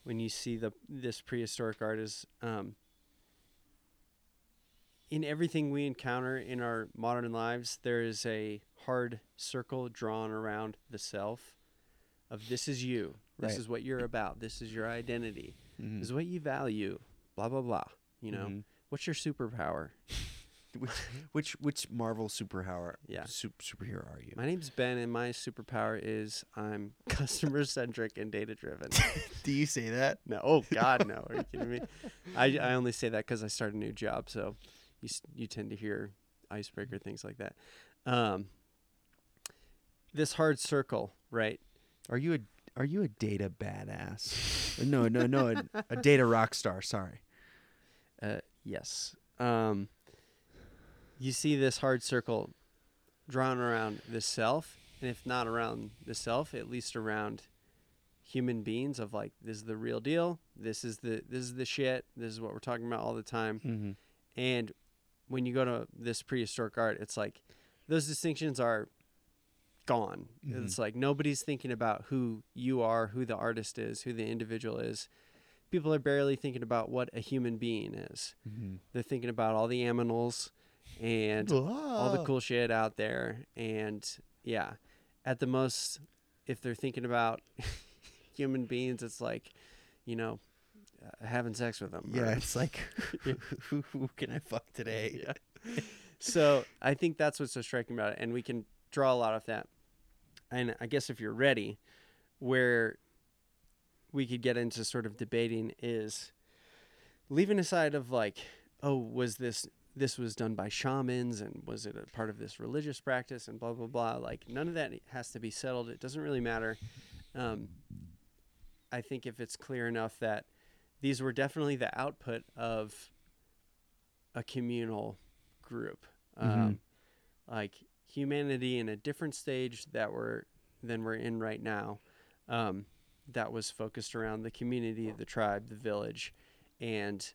when you see the this prehistoric art, is um, in everything we encounter in our modern lives. There is a hard circle drawn around the self. Of this is you. This Right. is what you're about. This is your identity. Mhm. This is what you value. Blah blah blah. You know, Mhm. what's your superpower? *laughs* which which which marvel superpower Yeah. sup- superhero are you My name's Ben, and my superpower is I'm *laughs* customer centric and data driven. *laughs* do you say that no, oh God, no. Are you kidding me? I, I only say that because I started a new job, so you you tend to hear icebreaker things like that. Um, this hard circle, right? Are you a are you a data badass? no, no, no, a, a data rock star. Sorry. Uh, yes. Um, you see this hard circle drawn around the self, and if not around the self, at least around human beings. Of like, this is the real deal. This is the this is the shit. This is what we're talking about all the time. Mm-hmm. And when you go to this prehistoric art, it's like those distinctions are gone. Mhm. It's like nobody's thinking about who you are, who the artist is, who the individual is. People are barely thinking about what a human being is. Mm-hmm. They're thinking about all the aminals and all the cool shit out there. And yeah, at the most, if they're thinking about *laughs* human beings, it's like, you know, uh, having sex with them. Yeah, it's like *laughs* *laughs* who, who can I fuck today? Yeah. so I think that's what's so striking about it, and we can draw a lot of that. And I guess if you're ready, where we could get into sort of debating is leaving aside of like, oh, was this this was done by shamans and was it a part of this religious practice and blah blah blah. Like none of that has to be settled. It doesn't really matter. Um, I think if it's clear enough that these were definitely the output of a communal group, Mhm. um, like humanity in a different stage that we're than we're in right now. Um, that was focused around the community, the tribe, the village, and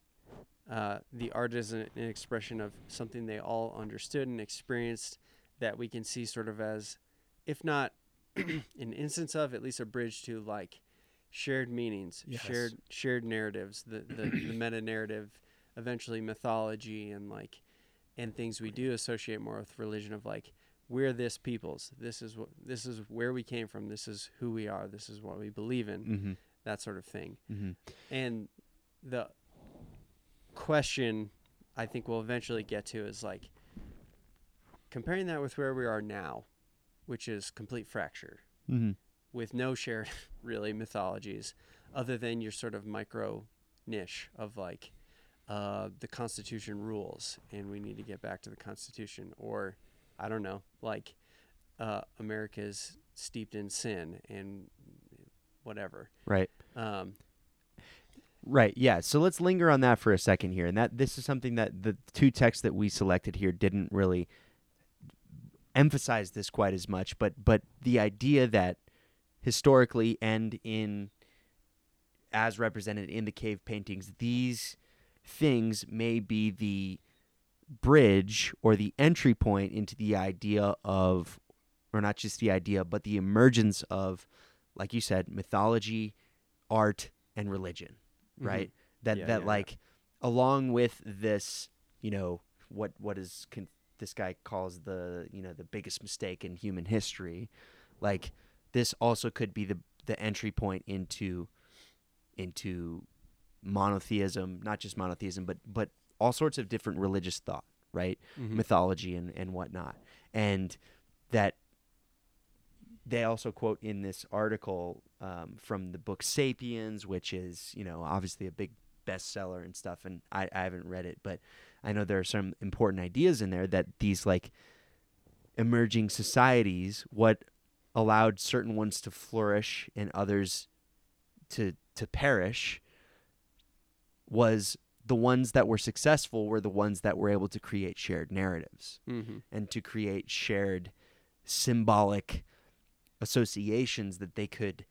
uh, the art is an, an expression of something they all understood and experienced that we can see sort of as, if not *clears throat* an instance of, at least a bridge to like shared meanings, Yes. shared shared narratives, the the, the *clears throat* meta narrative, eventually mythology and like and things we do associate more with religion of like we're this people's this is what this is where we came from this is who we are this is what we believe in Mm-hmm. that sort of thing. Mm-hmm. And the question I think we'll eventually get to is like comparing that with where we are now, which is complete fracture Mm-hmm. with no shared *laughs* really mythologies other than your sort of micro niche of like uh, the Constitution rules and we need to get back to the Constitution or I don't know like uh, America's steeped in sin and whatever. Right. Um, Right. Yeah. So let's linger on that for a second here, and that this is something that the two texts that we selected here didn't really emphasize this quite as much, but but the idea that historically and in as represented in the cave paintings, these things may be the bridge or the entry point into the idea of or not just the idea, but the emergence of, like you said, mythology, art, and religion mhm. right? That Yeah, that yeah, yeah. like along with this, you know, what what is con- this guy calls the you know the biggest mistake in human history, like this also could be the the entry point into into monotheism, not just monotheism, but but all sorts of different religious thought, right? Mhm. mythology and, and whatnot. And that they also quote in this article um, from the book Sapiens, which is, you know, obviously a big bestseller and stuff. And I, I haven't read it, but I know there are some important ideas in there that these like emerging societies, what allowed certain ones to flourish and others to to perish was the ones that were successful were the ones that were able to create shared narratives Mhm. and to create shared symbolic associations that they could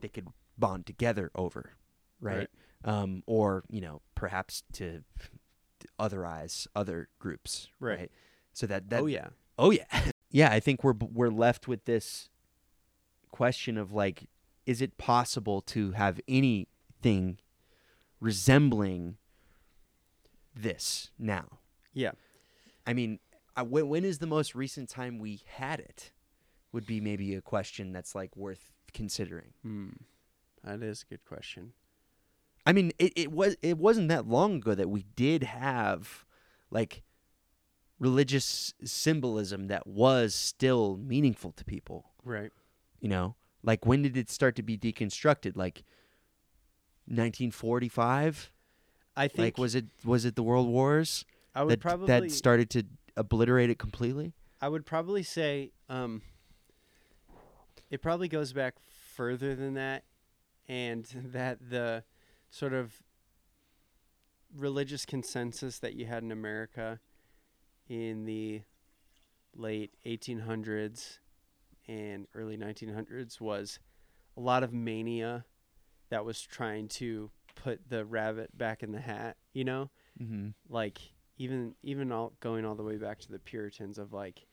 they could bond together over right, Um, or you know perhaps to otherize other groups Right. right, so that that oh yeah. Oh yeah, *laughs* yeah. I think we're we're left with this question of like, is it possible to have anything resembling this now? Yeah. I mean, I, when, when is the most recent time we had it? Would be maybe a question that's like worth considering. Hmm. That is a good question. I mean, it, it was it wasn't that long ago that we did have like religious symbolism that was still meaningful to people. Right. You know, like when did it start to be deconstructed? Like 1945. I think Like was it was it the World Wars I would that probably that started to obliterate it completely? I would probably say um, it probably goes back further than that, and *laughs* that the sort of religious consensus that you had in America in the late 1800s and early 1900s was a lot of mania that was trying to put the rabbit back in the hat, you know? Mm-hmm. like even even all going all the way back to the Puritans of like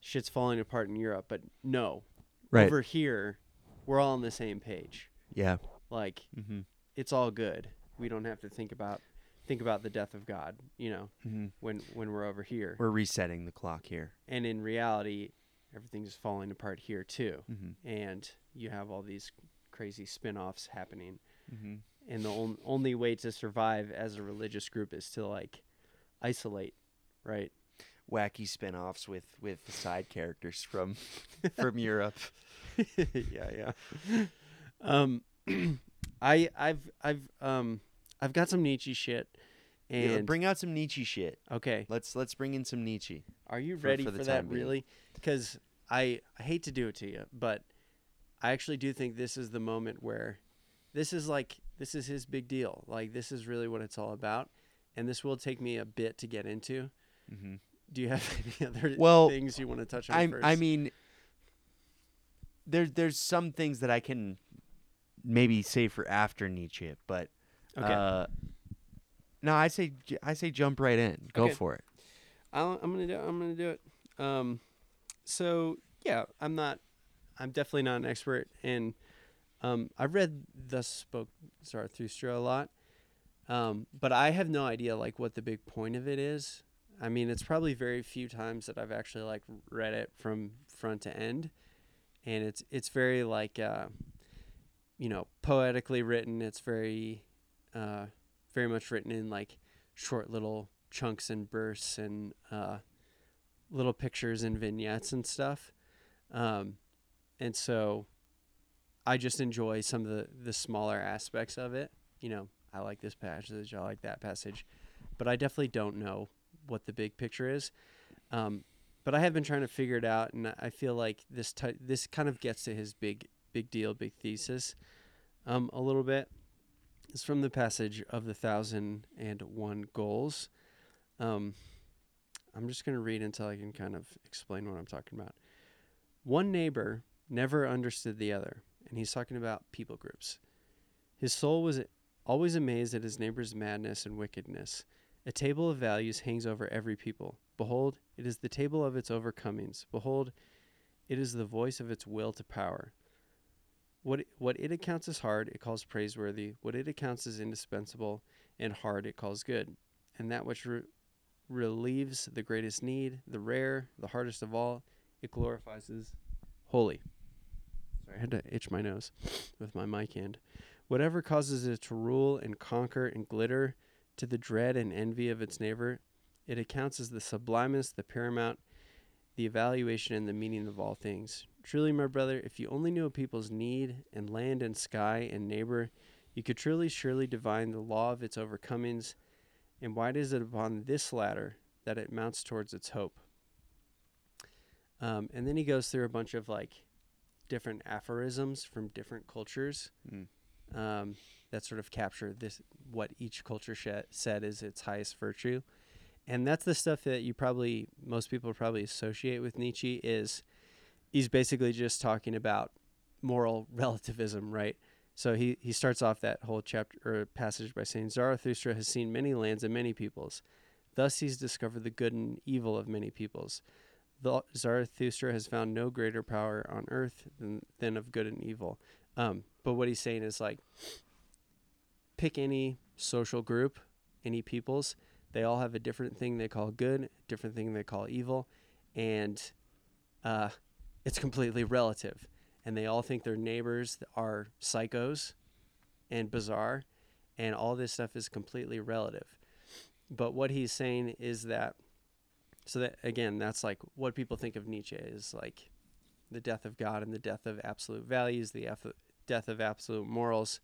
shit's falling apart in Europe, but no, Right. over here we're all on the same page. Yeah. Like Mm-hmm. it's all good. We don't have to think about think about the death of God, you know, Mm-hmm. when when we're over here. We're resetting the clock here. And in reality, everything's falling apart here too. Mm-hmm. And you have all these crazy spin-offs happening. And the on- only way to survive as a religious group is to like isolate, right? Wacky spin-offs with with side characters from *laughs* from Europe. *laughs* yeah, yeah. Um, *clears throat* I, I've, I've, um, I've got some Nietzsche shit, Yeah, and bring out some Nietzsche shit. okay, Let's let's bring in some Nietzsche. are you for- ready for for, that? Really? Because I, I hate to do it to you, but I actually do think this is the moment where this is like this is his big deal. Like this is really what it's all about, and this will take me a bit to get into. Mm-hmm. Do you have *laughs* any other Well, things you want to touch on I first? I mean, there's there's some things that I can maybe say for after Nietzsche, but okay. uh, no, I say I say jump right in. Go Okay. for it. I'll, I'm gonna do. I'm gonna do it. Um, so yeah, I'm not. I'm definitely not an expert, and um, I've read Thus Spoke Zarathustra a lot, um, but I have no idea like what the big point of it is. I mean, it's probably very few times that I've actually like read it from front to end, and it's it's very like uh, you know, poetically written. It's very, uh, very much written in like short little chunks and bursts and uh, little pictures and vignettes and stuff. Um, and so I just enjoy some of the, the smaller aspects of it. You know, I like this passage, I like that passage, but I definitely don't know what the big picture is. Um, but I have been trying to figure it out, and I feel like this this kind of gets to his big big deal, big thesis, um, a little bit. It's from the passage of the thousand and one goals. Um, I'm just going to read until I can kind of explain what I'm talking about. One neighbor never understood the other, and he's talking about people groups. His soul was always amazed at his neighbor's madness and wickedness. A table of values hangs over every people. Behold, it is the table of its overcomings. Behold, it is the voice of its will to power. What it, what it accounts as hard, it calls praiseworthy. What it accounts as indispensable and hard, it calls good. And that which re- relieves the greatest need, the rare, the hardest of all, it glorifies as holy. I had to itch my nose with my mic hand. Whatever causes it to rule and conquer and glitter to the dread and envy of its neighbor, it accounts as the sublimest, the paramount, the evaluation and the meaning of all things. Truly, my brother, if you only knew a people's need and land and sky and neighbor, you could truly, surely divine the law of its overcomings. And why is it upon this ladder that it mounts towards its hope? Um, and then he goes through a bunch of like different aphorisms from different cultures Mm. um, that sort of capture this what each culture sh- said is its highest virtue and that's the stuff that you probably most people probably associate with Nietzsche is he's basically just talking about moral *laughs* relativism, right? So he he starts off that whole chapter or passage by saying Zarathustra has seen many lands and many peoples. Thus he's discovered the good and evil of many peoples. The Zarathustra has found no greater power on earth than, than of good and evil. Um, but what he's saying is like pick any social group, any peoples, they all have a different thing they call good, different thing they call evil, and uh, it's completely relative. And they all think their neighbors are psychos and bizarre, and all this stuff is completely relative. But what he's saying is that, so that again, that's like what people think of Nietzsche is like the death of God and the death of absolute values, the aff- death of absolute morals.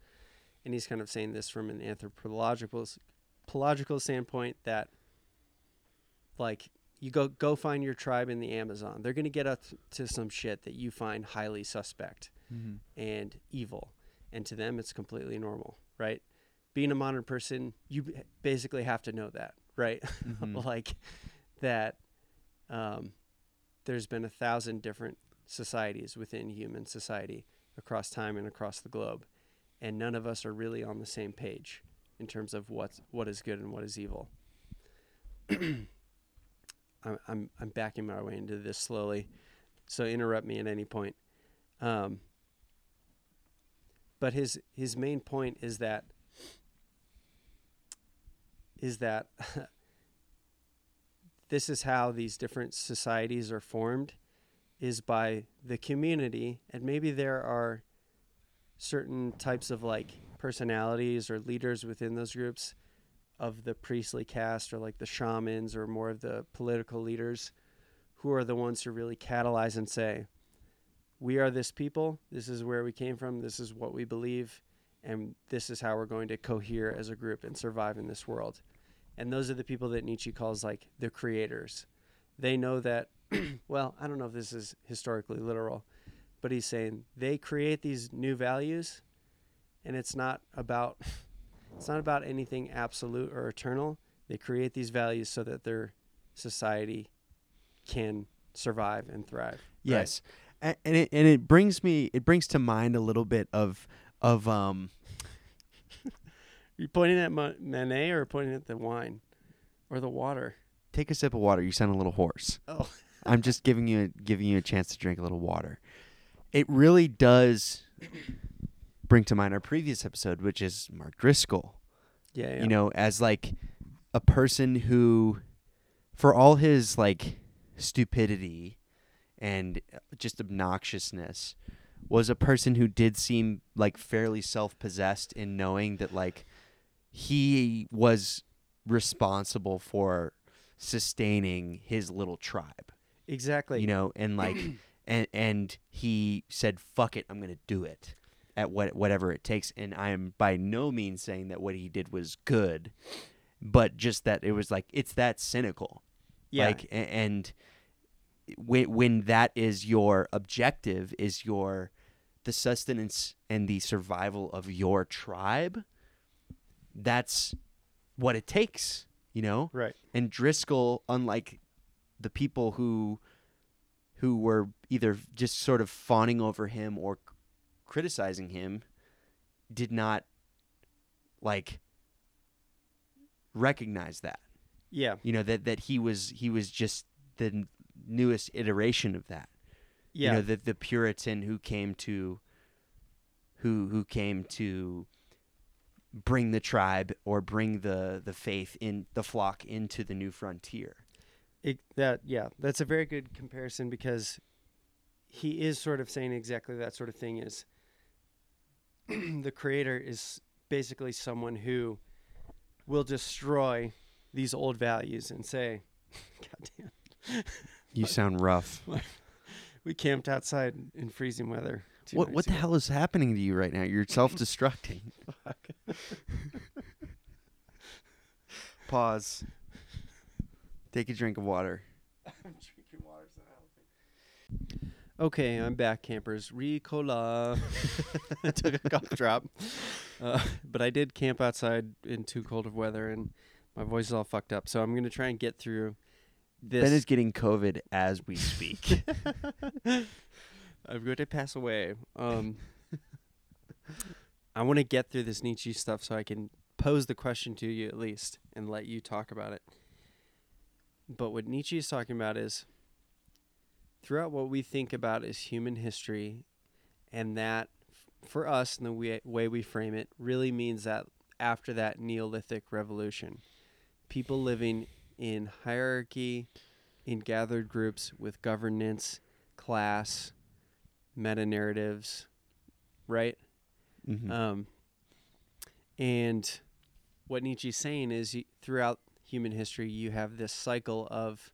And he's kind of saying this from an anthropological anthropological standpoint that like you go go find your tribe in the Amazon. They're going to get up to some shit that you find highly suspect Mm-hmm. and evil, and to them it's completely normal, right? Being a modern person, you b- basically have to know that, right? *laughs* Mhm. like that. Um, there's been a thousand different societies within human society across time and across the globe, and none of us are really on the same page in terms of what's what is good and what is evil. *clears throat* I'm, I'm I'm backing my way into this slowly, so interrupt me at any point. Um, but his his main point is that is that *laughs* this is how these different societies are formed is by the community. And maybe there are certain types of like personalities or leaders within those groups of the priestly caste or like the shamans or more of the political leaders who are the ones who really catalyze and say we are this people. This is where we came from. This is what we believe. And this is how we're going to cohere as a group and survive in this world and those are the people that Nietzsche calls like the creators. They know that *clears throat* well I don't know if this is historically literal but he's saying they create these new values and it's not about *laughs* it's not about anything absolute or eternal. They create these values so that their society can survive and thrive Yes, A- and it and it brings me it brings to mind a little bit of of um you pointing at Ma- Manet or pointing at the wine or the water take a sip of water. You sound a little hoarse. oh I'm just giving you a, giving you a chance to drink a little water. It really does bring to mind our previous episode, which is Mark Driscoll. yeah, yeah. You know, as like a person who, for all his like stupidity and uh, just obnoxiousness, was a person who did seem like fairly self-possessed in knowing that like he was responsible for sustaining his little tribe Exactly. you know and like *clears throat* and and he said fuck it i'm gonna do it at what whatever it takes and i am by no means saying that what he did was good but just that it was like it's that cynical yeah. like and when when that is your objective is your the sustenance and the survival of your tribe that's what it takes you know right. and Driscoll, unlike the people who who were either just sort of fawning over him or c- criticizing him, did not like recognize that. Yeah. You know that that he was he was just the n- newest iteration of that. Yeah. You know the the Puritan who came to who who came to bring the tribe or bring the the faith in the flock into the new frontier. It, that yeah, that's a very good comparison because he is sort of saying exactly that sort of thing. Is *clears throat* the creator is basically someone who will destroy these old values and say, *laughs* "God damn, *laughs* You sound rough. *laughs* we camped outside in freezing weather." What what the ago." hell is happening to you right now? You're self-destructing. *laughs* Pause. Take a drink of water. *laughs* I'm drinking water, so help Okay, I'm back, campers. Ricola. I *laughs* took a cough drop, uh, but I did camp outside in too cold of weather, and my voice is all fucked up. So I'm gonna try and get through this. Ben is getting COVID as we speak. I'm going to pass away. Um, I want to get through this Nietzsche stuff so I can pose the question to you at least and let you talk about it. But what Nietzsche is talking about is throughout what we think about as human history, and that for us, and the way, way we frame it, really means that after that Neolithic revolution, people living in hierarchy, in gathered groups with governance, class, meta narratives, right? Mhm. Um, and what Nietzsche's saying is y- throughout human history, you have this cycle of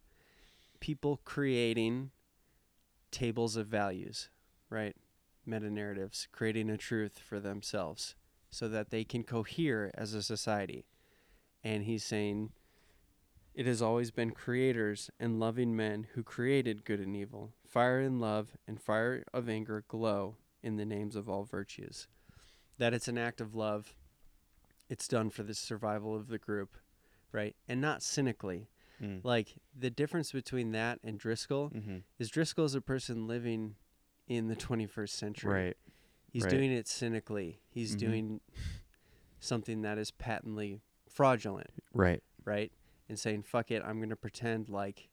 people creating tables of values, right? Meta narratives, creating a truth for themselves so that they can cohere as a society. And he's saying it has always been creators and loving men who created good and evil. Fire and love and fire of anger glow in the names of all virtues. That it's an act of love. It's done for the survival of the group, right? And not cynically. Mm. Like the difference between that and Driscoll Mhm. is Driscoll is a person living in the 21st century. Right. He's right. doing it cynically. He's Mhm. doing something that is patently fraudulent, Right. right? And saying, fuck it, I'm going to pretend like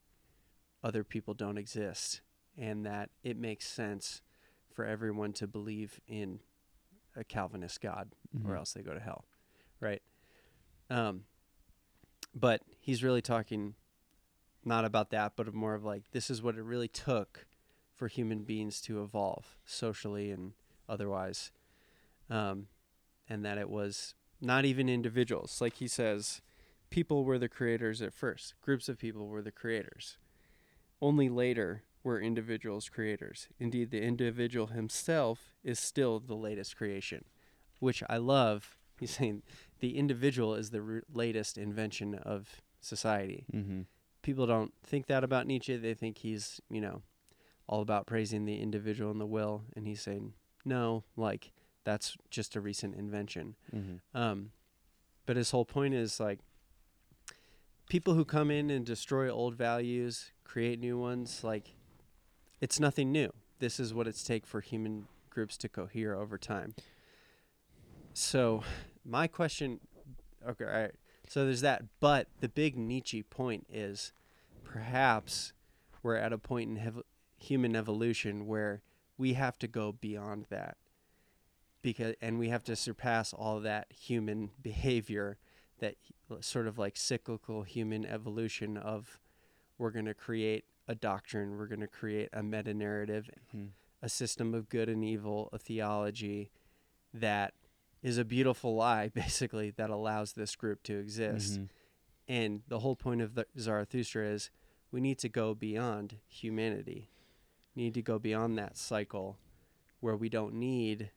other people don't exist and that it makes sense for everyone to believe in a Calvinist God or Mhm. else they go to hell, right? Um, but he's really talking not about that, but more of like this is what it really took for human beings to evolve socially and otherwise, um, and that it was not even individuals. Like he says, people were the creators at first. Groups of people were the creators. Only later were individuals creators. Indeed, the individual himself is still the latest creation, which I love. *laughs* He's saying the individual is the r- latest invention of society. Mhm. People don't think that about Nietzsche. They think he's, you know, all about praising the individual and the will. And he's saying, no, like, that's just a recent invention. Mhm. Um, but his whole point is like people who come in and destroy old values, create new ones, like it's nothing new. This is what it's take for human groups to cohere over time. So, my question okay, all right. So there's that, but the big Nietzsche point is perhaps we're at a point in hev- human evolution where we have to go beyond that because and we have to surpass all that human *laughs* behavior that sort of like cyclical human evolution of we're going to create a doctrine we're going to create a meta narrative Mhm. a system of good and evil, a theology that is a beautiful lie, *laughs* basically, that allows this group to exist. Mhm. And the whole point of the Zarathustra is we need to go beyond humanity. We need to go beyond that cycle where we don't need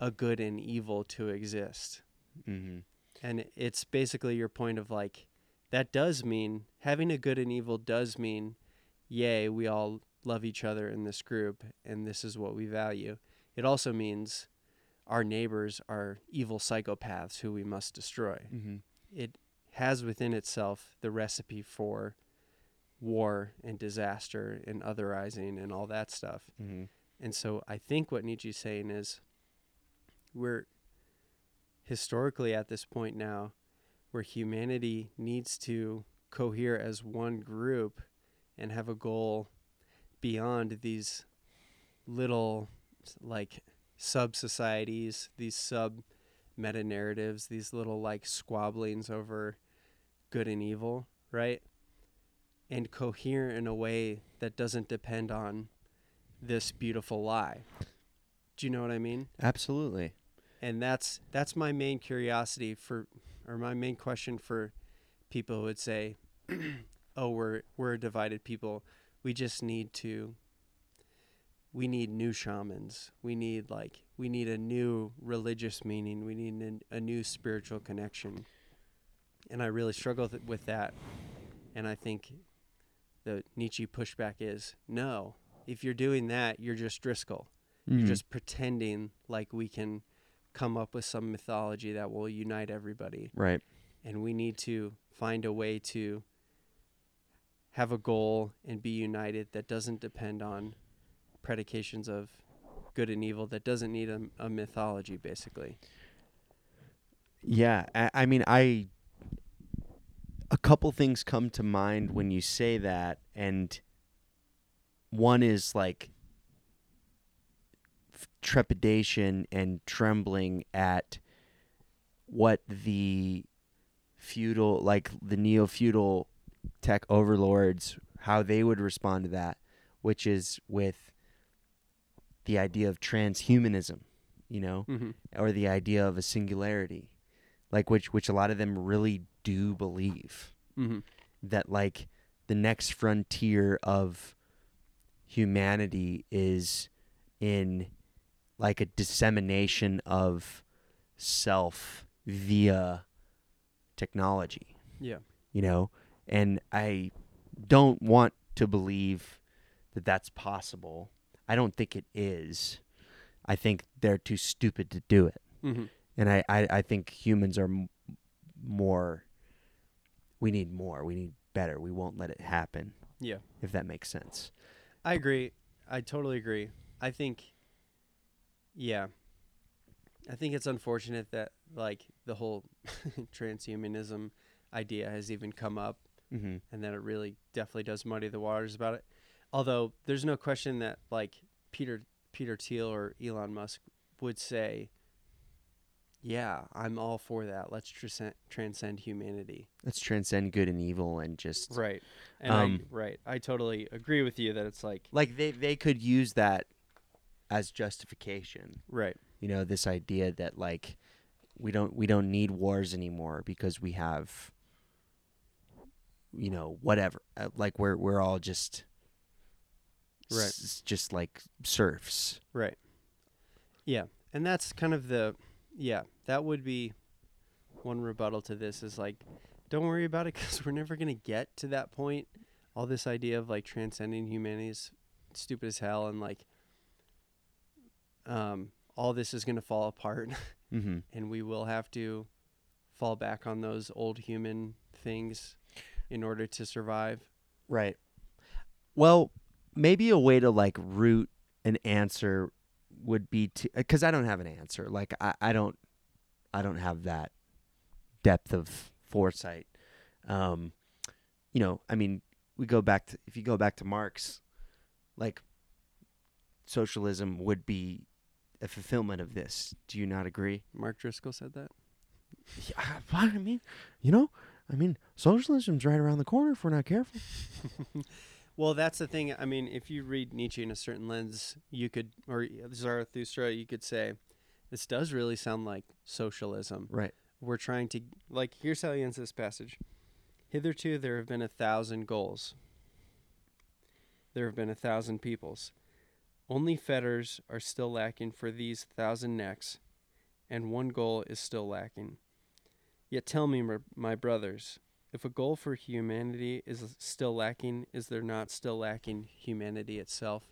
a good and evil to exist. Mhm. And it's basically your point of like, that does mean having a good and evil does mean, yay, we all love each other in this group and this is what we value. It also means our neighbors are evil psychopaths who we must destroy. Mhm. It has within itself the recipe for war and disaster and otherizing and all that stuff. Mhm. And so I think what Nietzsche's saying is we're historically at this point now where humanity needs to cohere as one group and have a goal beyond these little like sub societies, these sub meta narratives, these little like squabblings over good and evil, right? And cohere in a way that doesn't depend on this beautiful lie. Do you know what I mean? Absolutely. And that's that's my main curiosity for or my main question for people who would say, *clears throat* "Oh, we're we're a divided people. We just need to we need new shamans. We need like we need a new religious meaning. We need an, a new spiritual connection." And I really struggle th- with that. And I think the Nietzsche pushback is, "No. If you're doing that, you're just Driscoll." You're Mhm. just pretending like we can come up with some mythology that will unite everybody. right. And we need to find a way to have a goal and be united that doesn't depend on predications of good and evil, that doesn't need a, a mythology, basically. Yeah, I, I mean, I a couple things come to mind when you say that, and one is like trepidation and trembling at what the feudal, like the neo feudal tech overlords, how they would respond to that, which is with the idea of transhumanism, you know, Mm-hmm. or the idea of a singularity like which which a lot of them really do believe Mm-hmm. that like the next frontier of humanity is in like a dissemination of self via technology Yeah. you know and i don't want to believe that that's possible i don't think it is i think they're too stupid to do it Mm-hmm. and I, I, I think humans are m- more. We need more. We need better. We won't let it happen. Yeah. If that makes sense. I agree. I totally agree. I think, yeah, I think it's unfortunate that like the whole *laughs* transhumanism idea has even come up, Mm-hmm. and that it really definitely does muddy the waters about it. Although there's no question that like Peter Peter Thiel or Elon Musk would say, "Yeah, I'm all for that. Let's transcend, transcend humanity." Let's transcend good and evil and just Right. And Um, I, right. I totally agree with you that it's like like they they could use that as justification. right. You know, this idea that like we don't we don't need wars anymore because we have you know whatever uh, like we're we're all just Right. s- just like serfs. Right. Yeah, and that's kind of the yeah, that would be one rebuttal to this is like don't worry about it *laughs* cuz we're never going to get to that point. All this idea of like transcending humanity is stupid as hell and like um all this is going to fall apart *laughs* Mm-hmm. and we will have to fall back on those old human things in order to survive. Right. Well, maybe a way to like root an answer would be to because I don't have an answer. Like I, I don't I don't have that depth of foresight. Um, you know, I mean, we go back to if you go back to Marx, like socialism would be a fulfillment of this. Do you not agree? Mark Driscoll said that. Yeah, I mean, you know, I mean, socialism's right around the corner if we're not careful. *laughs* Well, that's the thing. I mean, if you read Nietzsche in a certain lens, you could, or Zarathustra, you could say, this does really sound like socialism. Right. We're trying to, like, here's how he ends this passage. Hitherto there have been a thousand goals. There have been a thousand peoples. Only fetters are still lacking for these thousand necks, and one goal is still lacking. Yet tell me, my, brothers, if a goal for humanity is still lacking, is there not still lacking humanity itself?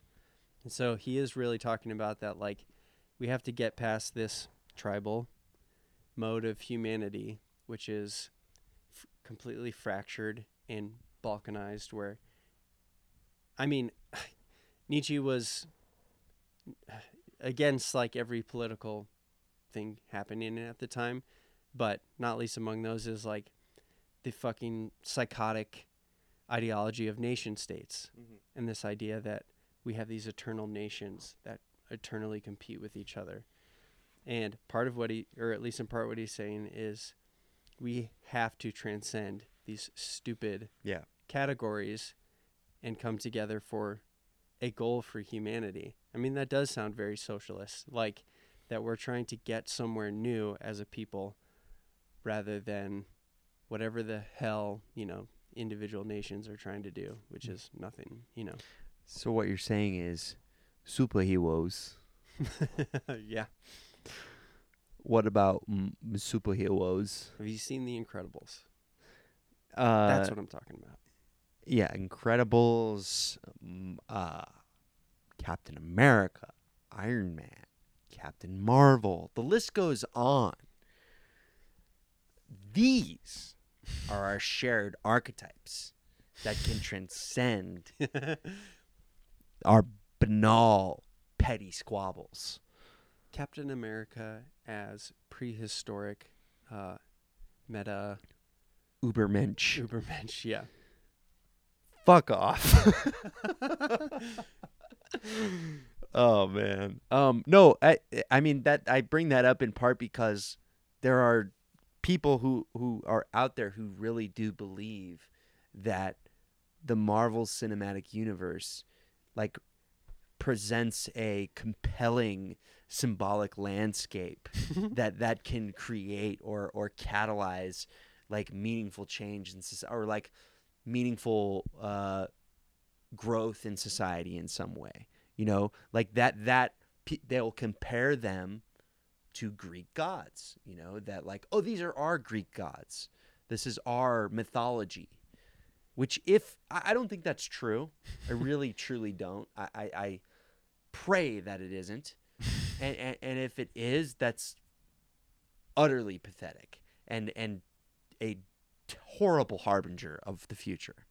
And so he is really talking about that, like, we have to get past this tribal mode of humanity, which is f- completely fractured and balkanized, where, I mean, *sighs* Nietzsche was against like every political thing happening at the time, but not least among those is like the fucking psychotic ideology of nation states mm-hmm. and this idea that we have these eternal nations that eternally compete with each other. And part of what he, or at least in part what he's saying, is we have to transcend these stupid Yeah. categories and come together for a goal for humanity. I mean, that does sound very socialist, like that we're trying to get somewhere new as a people rather than whatever the hell, you know, individual nations are trying to do, which is nothing, you know. So what you're saying is superheroes. *laughs* yeah. What about mm, superheroes? Have you seen The Incredibles? Uh, That's what I'm talking about. yeah, Incredibles, um, uh, Captain America, Iron Man, Captain Marvel. The list goes on. These are our shared archetypes that can transcend *laughs* our banal, petty squabbles. Captain America as prehistoric uh, meta Ubermensch. Ubermensch, yeah. Fuck off. *laughs* *laughs* oh man. Um no, I I mean that I bring that up in part because there are people who who are out there who really do believe that the Marvel Cinematic Universe like presents a compelling symbolic landscape *laughs* that that can create or or catalyze like meaningful change in society or like meaningful uh, growth in society in some way. You know, like that that they'll compare them to Greek gods. You know that like oh these are our Greek gods. This is our mythology. Which if I, don't think that's true. I really *laughs* truly don't. I, I, I pray that it isn't. *laughs* And, and and if it is, that's utterly pathetic and and a horrible harbinger of the future.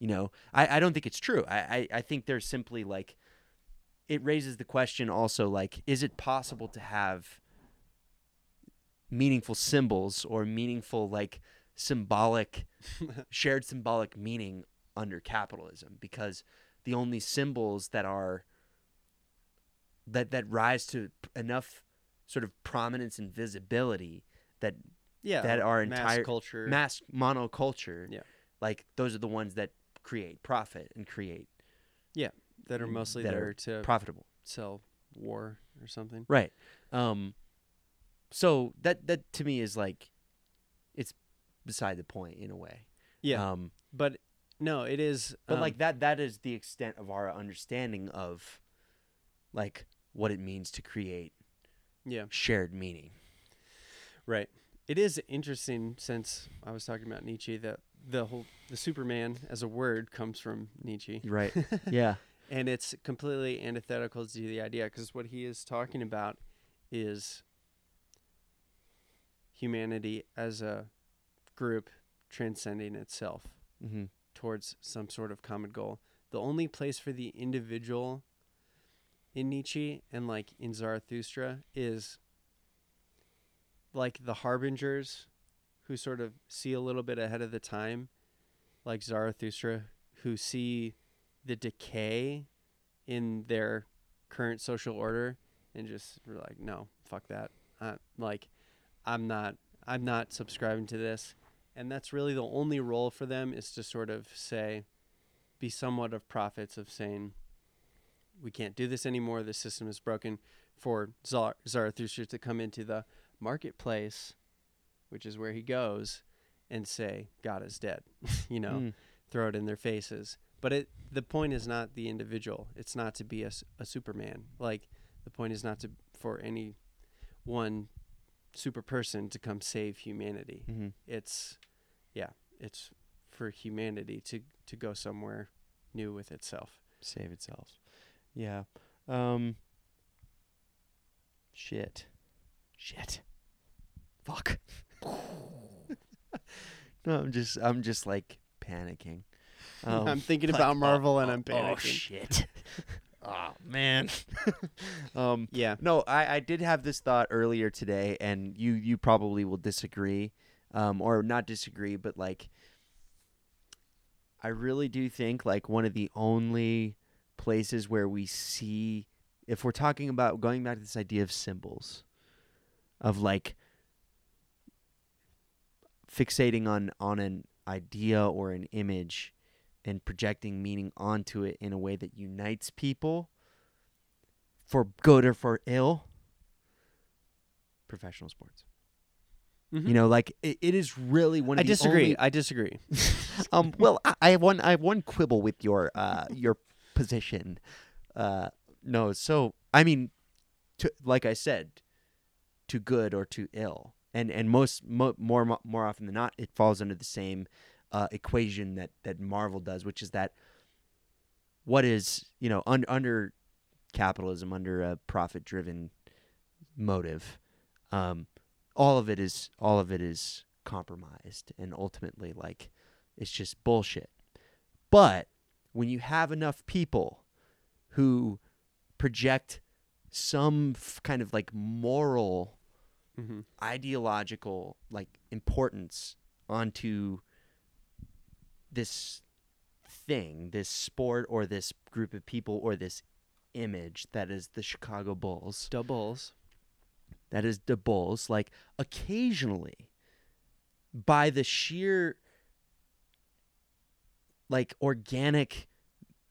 You know, I, I don't think it's true. I, I, I think there's simply like, it raises the question also like, is it possible to have meaningful symbols or meaningful like symbolic, *laughs* shared symbolic meaning under capitalism? Because the only symbols that are that that rise to enough sort of prominence and visibility that Yeah. that are mass entire culture. mass monoculture Yeah. like those are the ones that create profit and create Yeah, that are mostly that there are to profitable sell war or something. right um so that that to me is like it's beside the point in a way Yeah. um but no, it is. but um, like that that is the extent of our understanding of like what it means to create Yeah. shared meaning Right. It is interesting since I was talking about Nietzsche that the whole the Superman as a word comes from Nietzsche. right *laughs* yeah and it's completely antithetical to the idea because what he is talking about is humanity as a group transcending itself hmm towards some sort of common goal. The only place for the individual in Nietzsche and like in Zarathustra is like the harbingers who sort of see a little bit ahead of the time, like Zarathustra, who see the decay in their current social order and just were like, no, fuck that. Uh, like, I'm not, I'm not subscribing to this and that's really the only role for them is to sort of say be somewhat of prophets of saying we can't do this anymore. The system is broken. For Zar- Zarathustra to come into the marketplace, which is where he goes, and say God is dead, *laughs* you know, Mm. throw it in their faces. But it the point is not the individual. It's not to be a, a Superman. Like the point is not to for any one super person to come save humanity. Mm-hmm. It's yeah, it's for humanity to to go somewhere new with itself. Save itself. Yeah. Um. Shit. Shit. Fuck. *laughs* *laughs* no, I'm just I'm just like panicking. *laughs* Um, I'm thinking about oh, Marvel and oh, I'm panicking. Oh shit. *laughs* oh man. um. yeah. No, I, I did have this thought earlier today, and you you probably will disagree, um, or not disagree, but like, I really do think like one of the only places where we see, if we're talking about going back to this idea of symbols, of like fixating on on an idea or an image and projecting meaning onto it in a way that unites people for good or for ill professional sports you know like it, it is really one of I the disagree. only- I disagree. *laughs* um well I, I have one i have one quibble with your uh your position uh no so i mean to like i said to good or to ill and and most mo- more more often than not it falls under the same uh equation that that marvel does which is that what is you know un- under capitalism under a profit driven motive um all of it is all of it is compromised and ultimately like it's just bullshit. But when you have enough people who project some f- kind of like moral hmm ideological like importance onto this thing, this sport or this group of people or this image that is the Chicago Bulls, The Bulls. that is the Bulls, like occasionally by the sheer like organic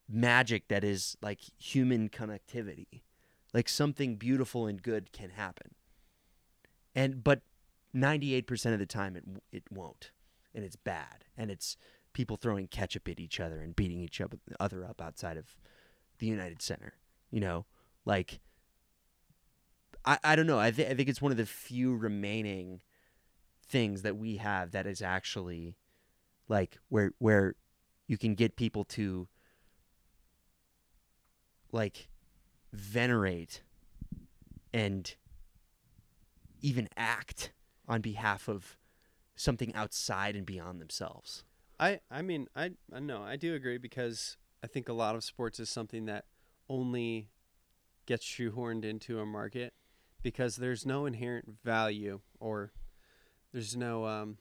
magic that is like human connectivity, like something beautiful and good can happen. And but 98% of the time it it won't. And it's bad. And it's people throwing ketchup at each other and beating each other up outside of the United Center, you know? Like I, I don't know. I, th- I think it's one of the few remaining things that we have that is actually like where where you can get people to like venerate and even act on behalf of something outside and beyond themselves. I I mean I I know I do agree because I think a lot of sports is something that only gets shoehorned into a market because there's no inherent value or there's no um,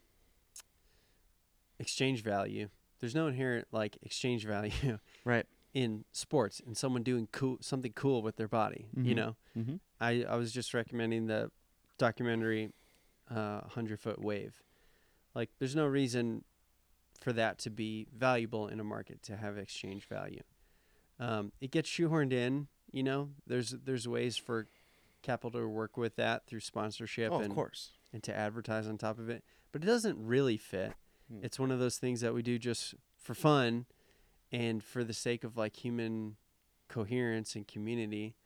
exchange value. There's no inherent like exchange *laughs* value Right. in sports and someone doing cool something cool with their body. You Mhm. know, Mm-hmm. I I was just recommending the documentary uh, Hundred Foot Wave. Like, there's no reason for that to be valuable in a market to have exchange value. Um, it gets shoehorned in. You know, there's there's ways for capital to work with that through sponsorship Oh, of course. and to advertise on top of it, but it doesn't really fit. Hmm. It's one of those things that we do just for fun and for the sake of like human coherence and community,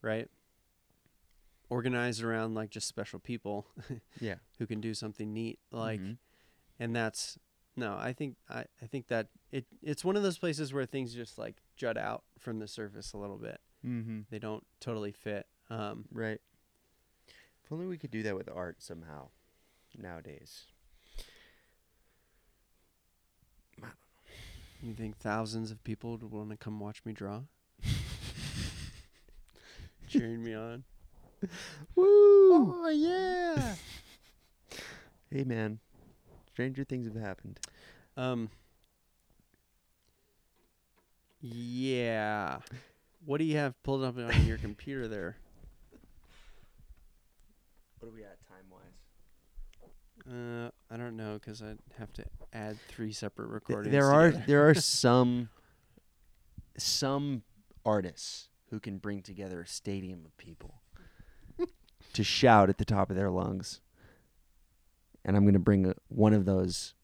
right? Organized around like just special people *laughs* Yeah. who can do something neat like Mhm. and that's no, I think I, I think that it it's one of those places where things just like jut out from the surface a little bit. Mm-hmm. They don't totally fit. Um Right. If only we could do that with art somehow nowadays. you think thousands of people would want to come watch me draw? *laughs* Cheering me on. *laughs* Woo! Oh yeah. *laughs* Hey man, stranger things have happened. Um. Yeah. What do you have pulled up on your computer there? What are we at time wise? Uh, I don't know because I'd have to add three separate recordings. There are there are *laughs* some some artists who can bring together a stadium of people to shout at the top of their lungs. And I'm going to bring uh, one of those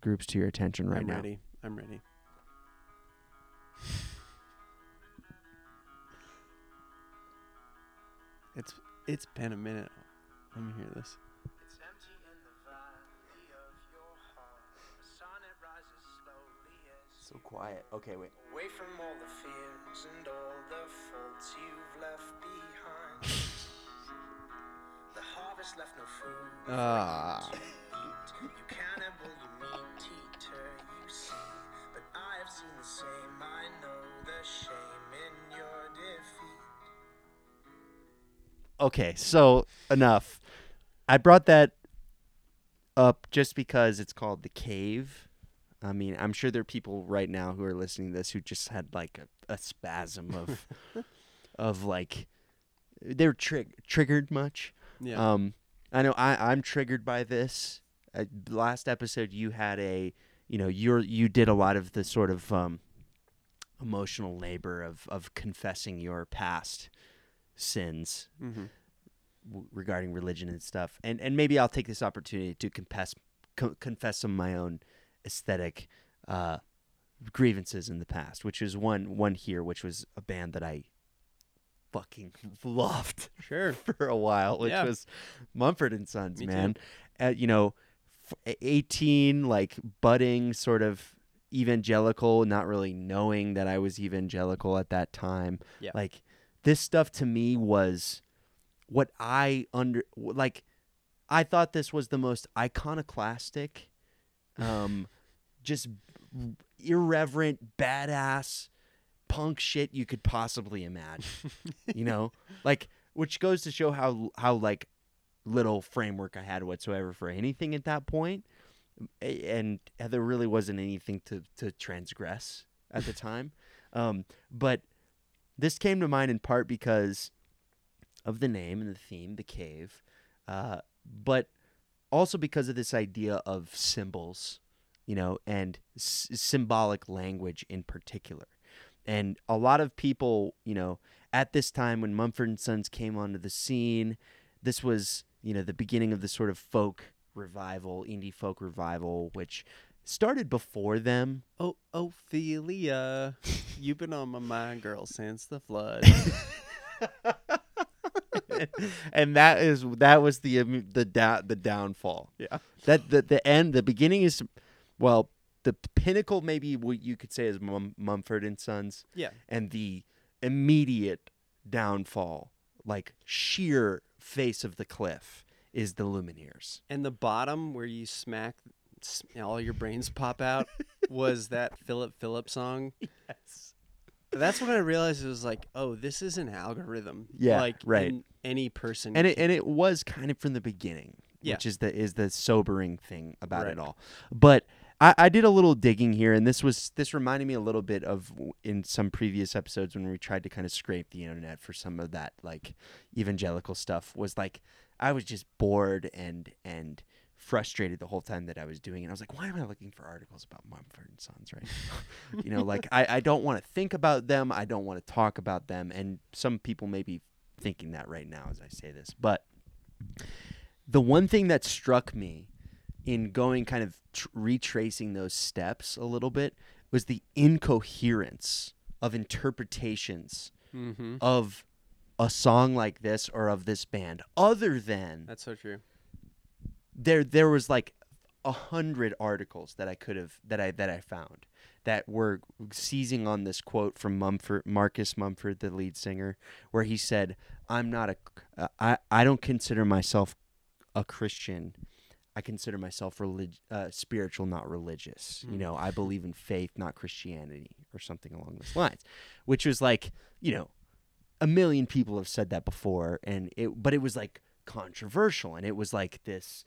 groups to your attention right now. I'm ready. I'm ready. It's it's been a minute. Let me hear this. It's empty in the valley of your heart. The sun it rises slowly as So quiet. Okay, wait. away from all the fears and all the faults you've left behind. The harvest left no food. Ah. you. You cannibal, you meat eater, you see. But I have seen the same. I know the shame in your defeat. Okay, so enough. I brought that up just because it's called The Cave. I mean, I'm sure there are people right now who are listening to this who just had like a, a spasm of *laughs* of like they're trig- triggered much. Yeah. Um, I know I, I'm triggered by this. Uh, last episode, you had a, you know, you're you did a lot of the sort of um, emotional labor of of confessing your past sins mm-hmm. w- regarding religion and stuff. And and maybe I'll take this opportunity to confess co- confess some of my own aesthetic uh, grievances in the past, which is one one here, which was a band that I fucking *laughs* loved Sure. *laughs* for a while, which Yeah. was Mumford and Sons, Me man. Uh, you know, 18, like budding sort of evangelical, not really knowing that I was evangelical at that time. Yeah. Like this stuff to me was what I under like I thought this was the most iconoclastic um just irreverent badass punk shit you could possibly imagine. you know? *laughs* Like which goes to show how how like little framework I had whatsoever for anything at that point. And there really wasn't anything to to transgress at the time. *laughs* Um but this came to mind in part because of the name and the theme, the cave, uh, but also because of this idea of symbols, you know, and s- symbolic language in particular. And a lot of people, you know, at this time when Mumford and Sons came onto the scene, this was, you know, the beginning of the sort of folk revival, indie folk revival, which started before them. Oh, Ophelia, you've been on my mind, girl, since the flood. *laughs* and that is that was the the da- the downfall. Yeah. That the the end, the beginning is, well, the pinnacle maybe what you could say is Mum, Mumford and Sons, yeah. and the immediate downfall, like sheer face of the cliff, is the Lumineers. And the bottom where you smack, all your brains pop out, *laughs* was that Philip Phillips song. Yes. That's when I realized it was like, oh, this is an algorithm. Yeah, like right. any person. And it can- and it was kind of from the beginning, Yeah. which is the is the sobering thing about Right. it all. But I, I did a little digging here, and this was this reminded me a little bit of in some previous episodes when we tried to kind of scrape the internet for some of that like evangelical stuff. Was like I was just bored and and frustrated the whole time that I was doing it. I was like, why am I looking for articles about Mumford and Sons right now? you know, like I, I don't want to think about them. I don't want to talk about them. And some people may be thinking that right now as I say this. But the one thing that struck me in going kind of tr- retracing those steps a little bit was the incoherence of interpretations Mhm. of a song like this or of this band other than That's so true. there there was like a hundred articles that I could have that I that I found that were seizing on this quote from Mumford Marcus Mumford, the lead singer, where he said, "I'm not a uh, I I don't consider myself a Christian. I consider myself relig- uh, spiritual, not religious. You Mm. know, I believe in faith, not Christianity, or something along those lines." Which was like, you know, a million people have said that before, and it but it was like controversial, and it was like this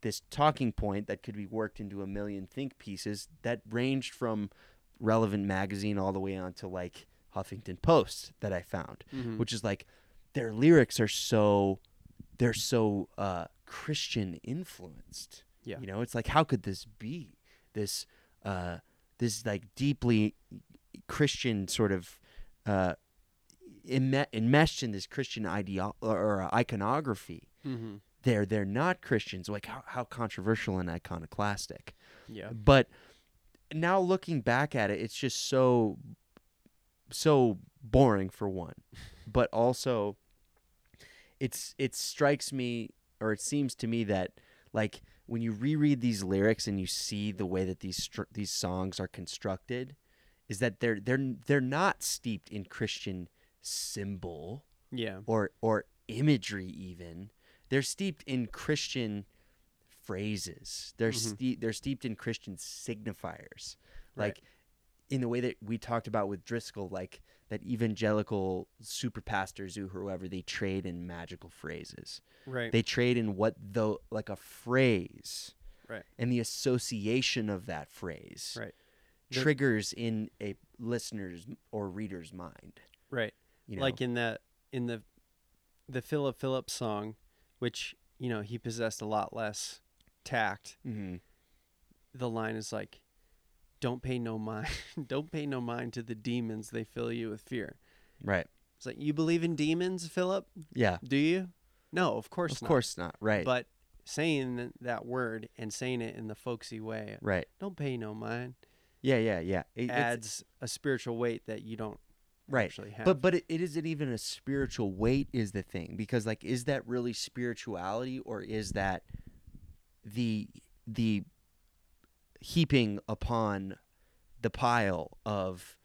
this talking point that could be worked into a million think pieces that ranged from relevant magazine all the way on to like Huffington Post that I found, Mhm. which is like their lyrics are so they're so uh, Christian influenced. Yeah. You know, it's like how could this be? This uh, this like deeply Christian sort of uh, imme- enmeshed in this Christian ideo- or iconography. Mm-hmm. They're they're not Christians. Like how, how controversial and iconoclastic. Yeah. But now looking back at it, it's just so so boring for one, *laughs* but also it's it strikes me or it seems to me that like when you reread these lyrics and you see the way that these str- these songs are constructed, is that they're they're they're not steeped in Christian symbol Yeah. or or imagery even they're steeped in christian phrases they're Mhm. ste- they're steeped in christian signifiers Right. like in the way that we talked about with driscoll like that evangelical super pastors or whoever they trade in magical phrases Right. they trade in what though like a phrase Right. and the association of that phrase Right. The- triggers in a listener's or reader's mind right. you know Like in the in the the Philip Phillips song, which you know he possessed a lot less tact. hmm The line is like, "Don't pay no mind, *laughs* don't pay no mind to the demons; they fill you with fear." right It's like you believe in demons, Philip? yeah Do you? No, of course not. of not. course not right But saying that word and saying it in the folksy way, right don't pay no mind, Yeah, yeah, yeah. It- adds a spiritual weight that you don't right. actually have. But but it, it isn't even a spiritual weight is the thing because like is that really spirituality or is that the the heaping upon the pile of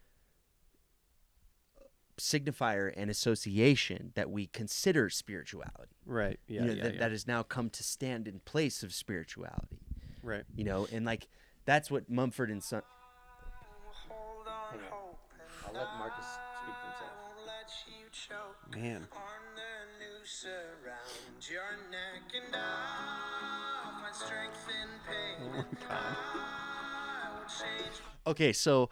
signifier and association that we consider spirituality. right, yeah, you know, yeah, that, yeah. that has now come to stand in place of spirituality. right. You know, and like that's what Mumford and Son Hold on, hope. I'll let Marcus speak for himself. Won't let you choke Man, Oh God. I will change okay so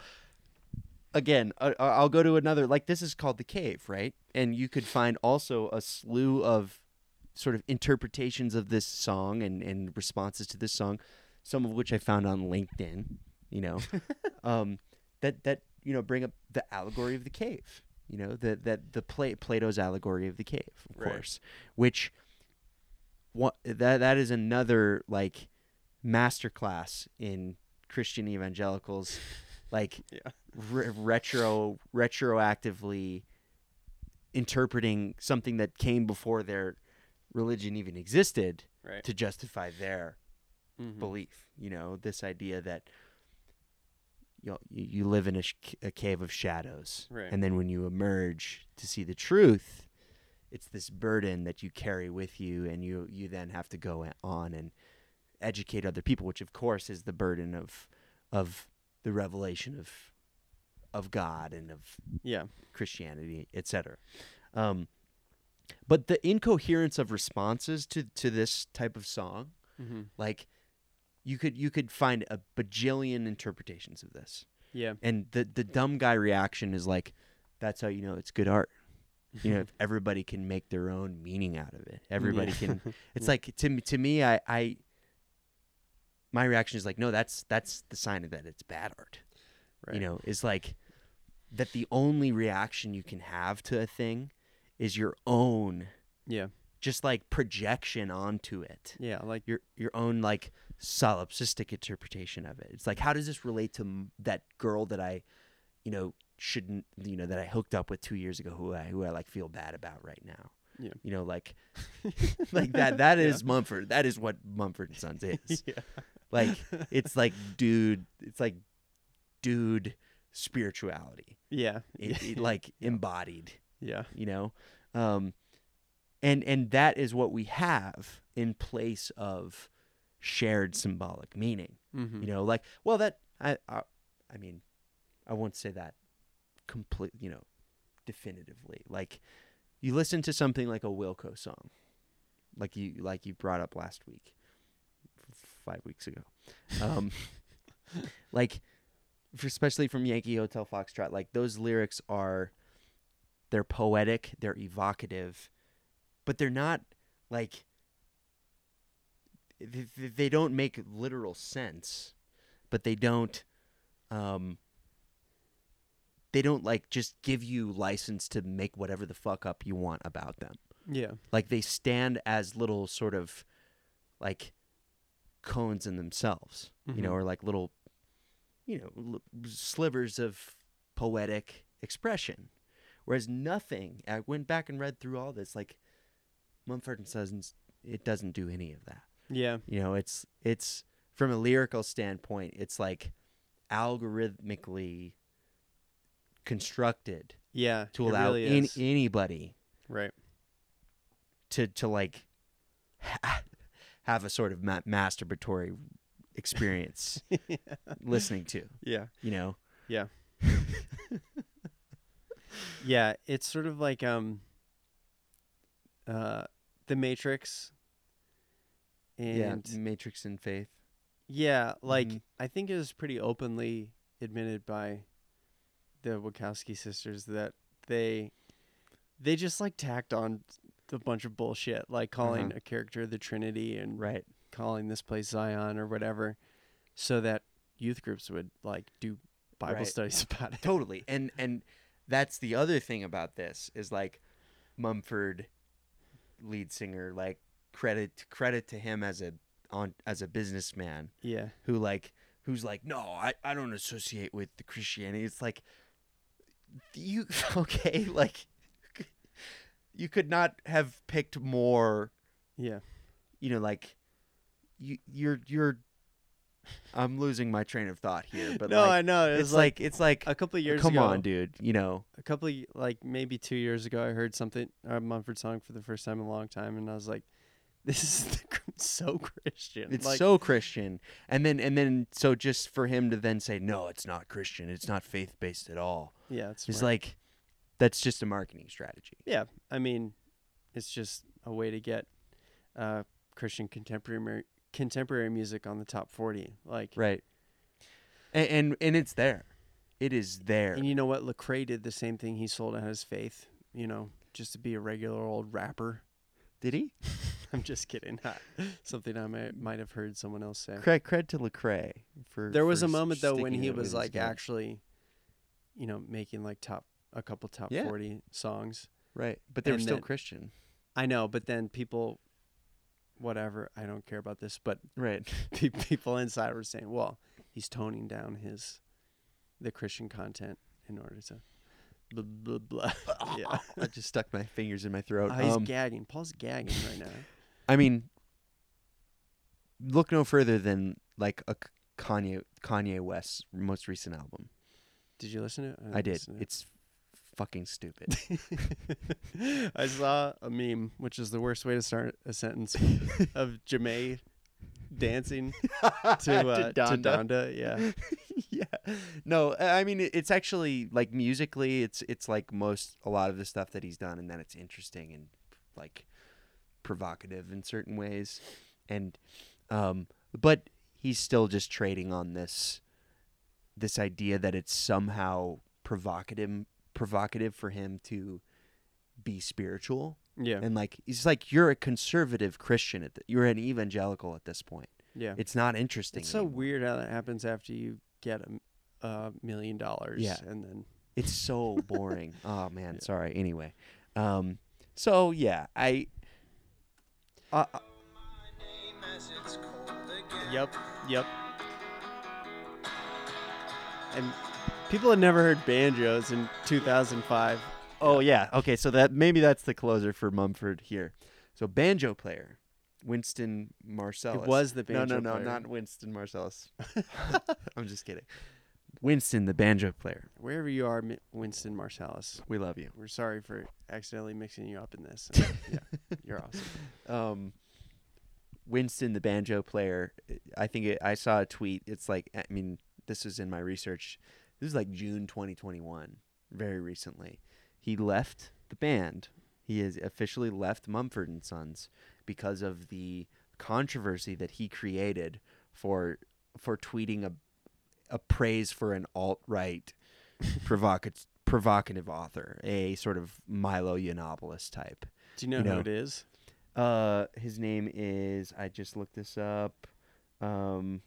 again I- i'll go to another like this is called the cave right and you could find also a slew of sort of interpretations of this song and, and responses to this song some of which i found on linkedin you know *laughs* um, that that you know bring up the allegory of the cave you know that that the Pla- plato's allegory of the cave of Right. course which what that that is another like masterclass in christian evangelicals like *laughs* Yeah. re- retro retroactively interpreting something that came before their religion even existed right. to justify their Mhm. belief you know this idea that you know, you you live in a, sh- a cave of shadows Right. and then when you emerge to see the truth it's this burden that you carry with you and you you then have to go on and educate other people which of course is the burden of of the revelation of of God and of Yeah. Christianity, etc. Um, but the incoherence of responses to to this type of song, hmm like you could you could find a bajillion interpretations of this, Yeah. and the the dumb guy reaction is like, that's how you know it's good art. You know, *laughs* if everybody can make their own meaning out of it, everybody Yeah. can. *laughs* It's like to me, to me, I, I my reaction is like, no, that's that's the sign of that it's bad art Right. you know is like that the only reaction you can have to a thing is your own Yeah. just like projection onto it Yeah. Like your your own like solipsistic interpretation of it it's like how does this relate to m- that girl that i you know shouldn't you know that i hooked up with two years ago who i who i like feel bad about right now Yeah. you know like *laughs* like that that Yeah. mumford that is what mumford and sons *laughs* is yeah. like *laughs* it's like dude it's like dude spirituality Yeah. it, it, like embodied yeah. you know um and and that is what we have in place of shared symbolic meaning Mm-hmm. you know like well that i i, I mean i won't say that complete you know definitively. Like you listen to something like a wilco song like you like you brought up last week five weeks ago. Um *laughs* like for, especially from yankee hotel foxtrot like those lyrics are they're poetic they're evocative but they're not like th- th- they don't make literal sense but they don't um they don't like just give you license to make whatever the fuck up you want about them. Yeah. Like they stand as little sort of like koans in themselves, you know, Mhm. or like little, you know, l- slivers of poetic expression. Whereas nothing, I went back and read through all this, like Mumford and Sons, it doesn't do any of that. Yeah. You know, it's it's from a lyrical standpoint, it's like algorithmically constructed Yeah. to allow really is. anybody right. to to like ha- have a sort of ma- masturbatory experience *laughs* listening to Yeah. you know Yeah. yeah, it's sort of like um uh The Matrix and yeah matrix and faith yeah, like Mhm. I think it was pretty openly admitted by the Wachowski sisters that they they just like tacked on a bunch of bullshit, like calling Uh-huh. a character the Trinity and right calling this place Zion or whatever, so that youth groups would like do Bible Right. studies *laughs* about it. totally and and that's the other thing about this is like mumford lead singer like credit credit to him as a on as a businessman Yeah, who like who's like no i, I don't associate with the christianity it's like you *laughs* okay like you could not have picked more yeah, you know like you you're you're i'm losing my train of thought here but no, like, I know. It it's like, like, it's like a couple of years come ago. on dude you know A couple of, like maybe two years ago, I heard something a Mumford song for the first time in a long time, and I was like, "This is *laughs* the, so Christian." it's like, so christian and then and then so just for him to then say no it's not christian it's not faith-based at all yeah, it's it's like that's just a marketing strategy yeah. I mean, it's just a way to get uh, Christian contemporary contemporary music on the top forty. Like, right and and, and it's there it is there and you know what? Lecrae did the same thing. He sold out his faith. You know, just to be a regular old rapper. did he *laughs* *laughs* I'm just kidding. Something I might might have heard someone else say. cred, cred to Lecrae for There was for a moment though when he was like guns. actually, you know, making like top a couple top Yeah. forty songs. right but they were still then- christian I know, but then people, whatever. I don't care about this, but right *laughs* pe- people inside were saying, "Well, he's toning down his the Christian content in order to." Blah, blah, blah. *laughs* yeah, i just stuck my fingers in my throat Oh, he's Um, gagging. Paul's gagging right now. I mean, look no further than like a Kanye Kanye West's most recent album. Did you listen to it? I didn't did. it. It's fucking stupid. *laughs* I saw a meme, which is the worst way to start a sentence, *laughs* of Jamae dancing *laughs* to uh, to, Donda. Donda. Yeah, yeah. No, I mean it's actually like musically, it's it's like most a lot of the stuff that he's done, and then it's interesting and like provocative in certain ways, and um, but he's still just trading on this this idea that it's somehow provocative provocative for him to be spiritual yeah, and like he's like you're a conservative christian at the, you're an evangelical at this point yeah. it's not interesting It's so weird how that happens after you get a million dollars. Yeah. and then It's so boring. *laughs* oh man, Yeah. sorry. Anyway, um, so yeah, I. Uh, uh, My name as it's cold again. yep, yep. And people had never heard banjos in 2005. oh yeah, okay. So that maybe that's the closer for Mumford here. So banjo player, Winston Marsalis. It was the no, banjo no, no, player. not Winston Marsalis. *laughs* *laughs* I'm just kidding. Winston, the banjo player. Wherever you are, Winston Marsalis, We love you. we're sorry for accidentally mixing you up in this. *laughs* yeah, you're awesome. um, Winston, the banjo player. I think it, I saw a tweet. It's like, I mean, this was in my research. This is like June 2021, very recently. He left the band. He has officially left Mumford and Sons because of the controversy that he created for for tweeting a a praise for an alt right provocative provocative author, a sort of Milo Yiannopoulos type. Do you know You who it is? Uh, his name is. I just looked this up. Um,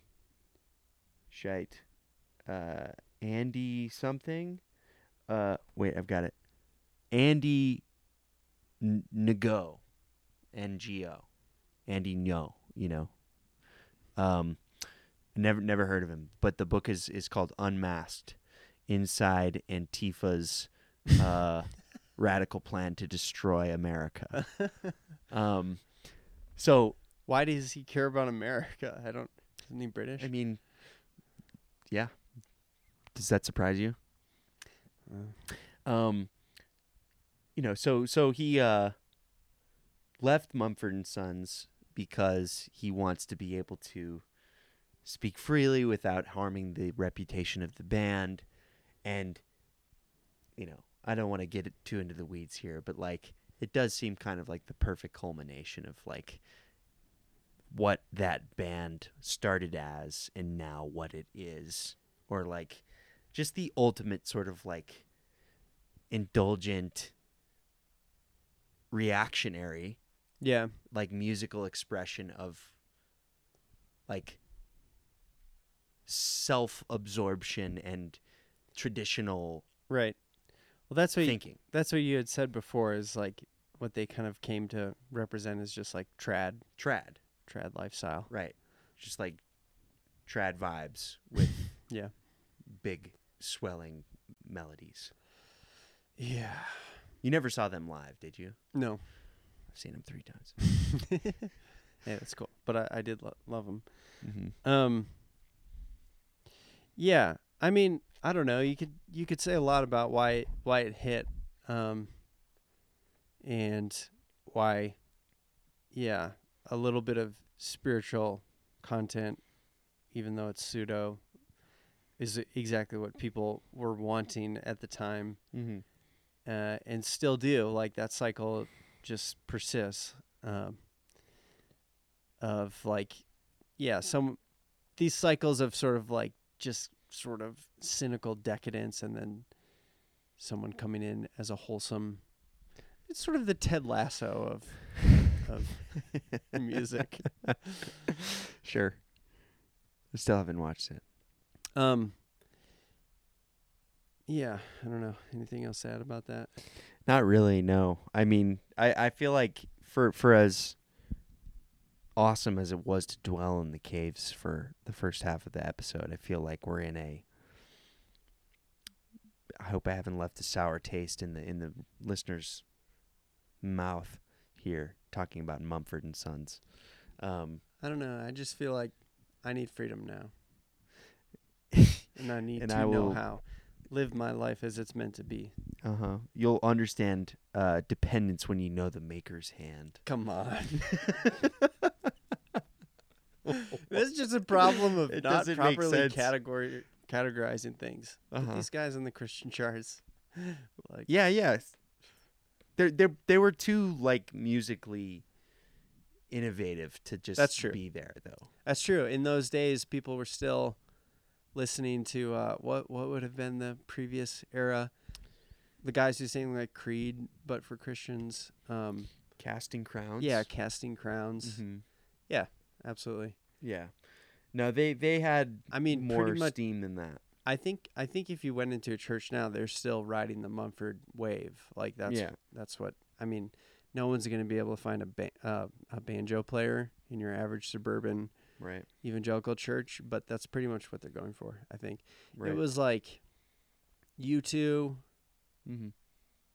shite. Uh, Andy something. uh, wait, I've got it. Andy N- Ngo, N G O, Andy Ngo. You know, um, never never heard of him, but the book is is called Unmasked, Inside Antifa's uh, radical plan to destroy America. *laughs* Um, so Why does he care about America? I don't. Isn't he British? I mean, yeah. Does that surprise you? Uh, Um, you know, so so he uh left Mumford and Sons because he wants to be able to speak freely without harming the reputation of the band, and you know, I don't want to get too into the weeds here, but like it does seem kind of like the perfect culmination of like what that band started as and now what it is or like just the ultimate sort of like indulgent reactionary yeah. like musical expression of like self-absorption and traditional Right. Well, that's what you, thinking that's what you had said before. Is like what they kind of came to represent is just like trad trad trad lifestyle. right just like trad vibes with *laughs* Yeah. big swelling melodies Yeah. you never saw them live did you No. i've seen them three times *laughs* yeah, that's cool. But I, I did lo- love them. mm-hmm. Um. Yeah, I mean, I don't know. You could you could say a lot about why it, why it hit, um, and why, yeah, a little bit of spiritual content, even though it's pseudo, is exactly what people were wanting at the time, Mm-hmm. uh, and still do. Like that cycle just persists. Um, of like, yeah, some these cycles of sort of like just sort of cynical decadence, and then someone coming in as a wholesome. It's sort of the Ted Lasso of of *laughs* music. sure i still haven't watched it Um. Yeah, I don't know. Anything else to add about that? Not really, no. I mean, I, I feel like for for as awesome as it was to dwell in the caves for the first half of the episode, I feel like we're in a I hope I haven't left a sour taste in the in the listener's mouth here talking about Mumford and Sons. Um, I don't know. I just feel like I need freedom now, *laughs* and I need And to I know how live my life as it's meant to be. uh-huh. You'll understand uh, dependence when you know the maker's hand. Come on. *laughs* *laughs* That's just a problem of It not properly categorizing things. Uh-huh. These guys on the Christian charts, *laughs* like Yeah, yeah. They they they were too like musically innovative to just That's true. be there though. that's true. In those days, people were still listening to uh, what what would have been the previous era. The guys who sang like Creed, but for Christians. Um, Casting crowns. yeah, casting crowns. hmm Absolutely. Yeah. No, they they had I mean, more much. steam than that. I think I think if you went into a church now, they're still riding the Mumford wave. Like that's yeah. that's what I mean. No one's going to be able to find a ba- uh, a banjo player in your average suburban Right. evangelical church, but that's pretty much what they're going for. I think Right. it was like U two. hmm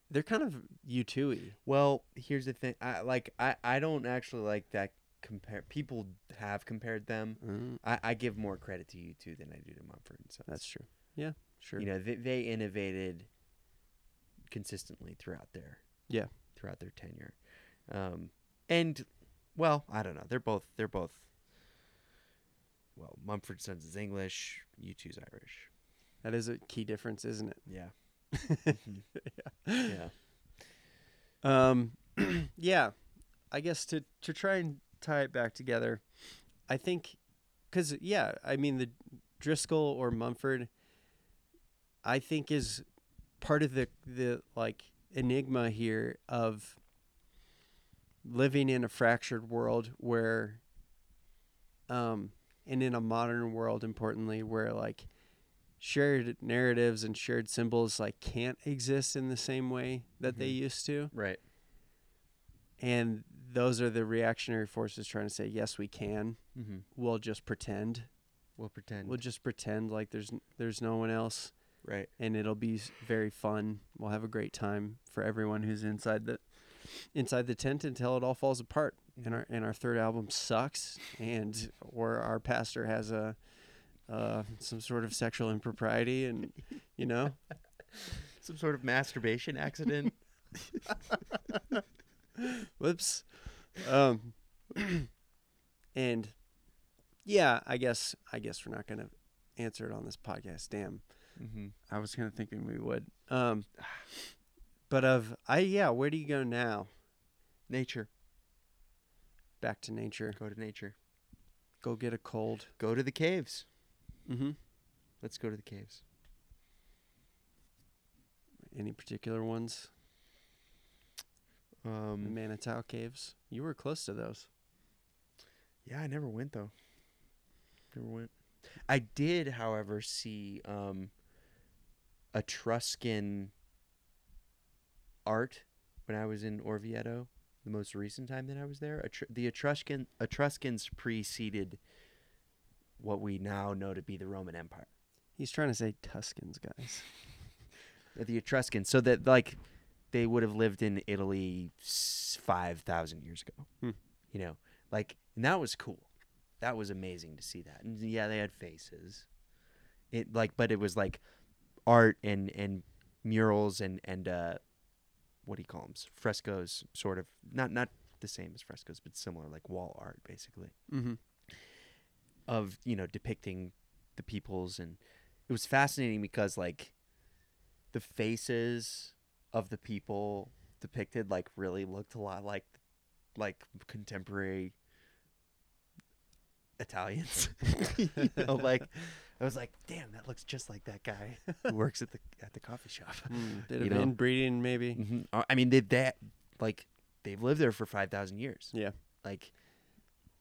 They're kind of U two y. Well, here's the thing. I like I I don't actually like that compare. People have compared them. Mm, I, I give more credit to U two than I do to Mumford and Sons. that's true. Yeah, sure. You know, they they innovated consistently throughout their Yeah. throughout their tenure, um, and well, I don't know. They're both they're both. Well, Mumford Sons is English. U two's Irish. that is a key difference, isn't it? Yeah. *laughs* Mhm. yeah. Um, *clears throat* yeah, I guess to to try and tie it back together, I think, because yeah, I mean the Driscoll or Mumford, I think is part of the the like enigma here of living in a fractured world where, um, and in a modern world, importantly, where like shared narratives and shared symbols like can't exist in the same way that they Mhm. used to Right. And those are the reactionary forces trying to say yes we can Mm-hmm. we'll just pretend We'll pretend. we'll just pretend like there's n- there's no one else right. and it'll be s- very fun we'll have a great time for everyone who's inside the inside the tent until it all falls apart and our and our third album sucks and or our pastor has a uh, some sort of sexual impropriety and you know *laughs* Some sort of masturbation accident. *laughs* *laughs* whoops um *clears throat* and yeah i guess i guess we're not gonna answer it on this podcast damn mm-hmm. i was kind of thinking we would um but of i yeah where do you go now Nature. back to nature Go to nature. go get a cold Go to the caves. mm-hmm Let's go to the caves. any particular ones Um, Manitou caves you were close to those yeah, I never went though. Never went. I did, however, see um, Etruscan art when I was in Orvieto. The most recent time that I was there, Etru- the Etruscan Etruscans preceded what we now know to be the Roman Empire. he's trying to say tuscans guys *laughs* the Etruscans, so that like they would have lived in Italy five thousand years ago. Hmm. You know, like and that was cool. That was amazing to see that. And yeah, they had faces. It like, but it was like art and and murals and and uh, what do you call them? Frescoes, sort of. Not not the same as frescoes, but similar, like wall art, basically mm-hmm of you know depicting the peoples and it was fascinating because like the faces of the people depicted like really looked a lot like like contemporary Italians. *laughs* you know, like I was like, damn, that looks just like that guy who works at the at the coffee shop. mm, bit *laughs* You know? inbreeding maybe hmm I mean, they that like they've lived there for five thousand years. yeah Like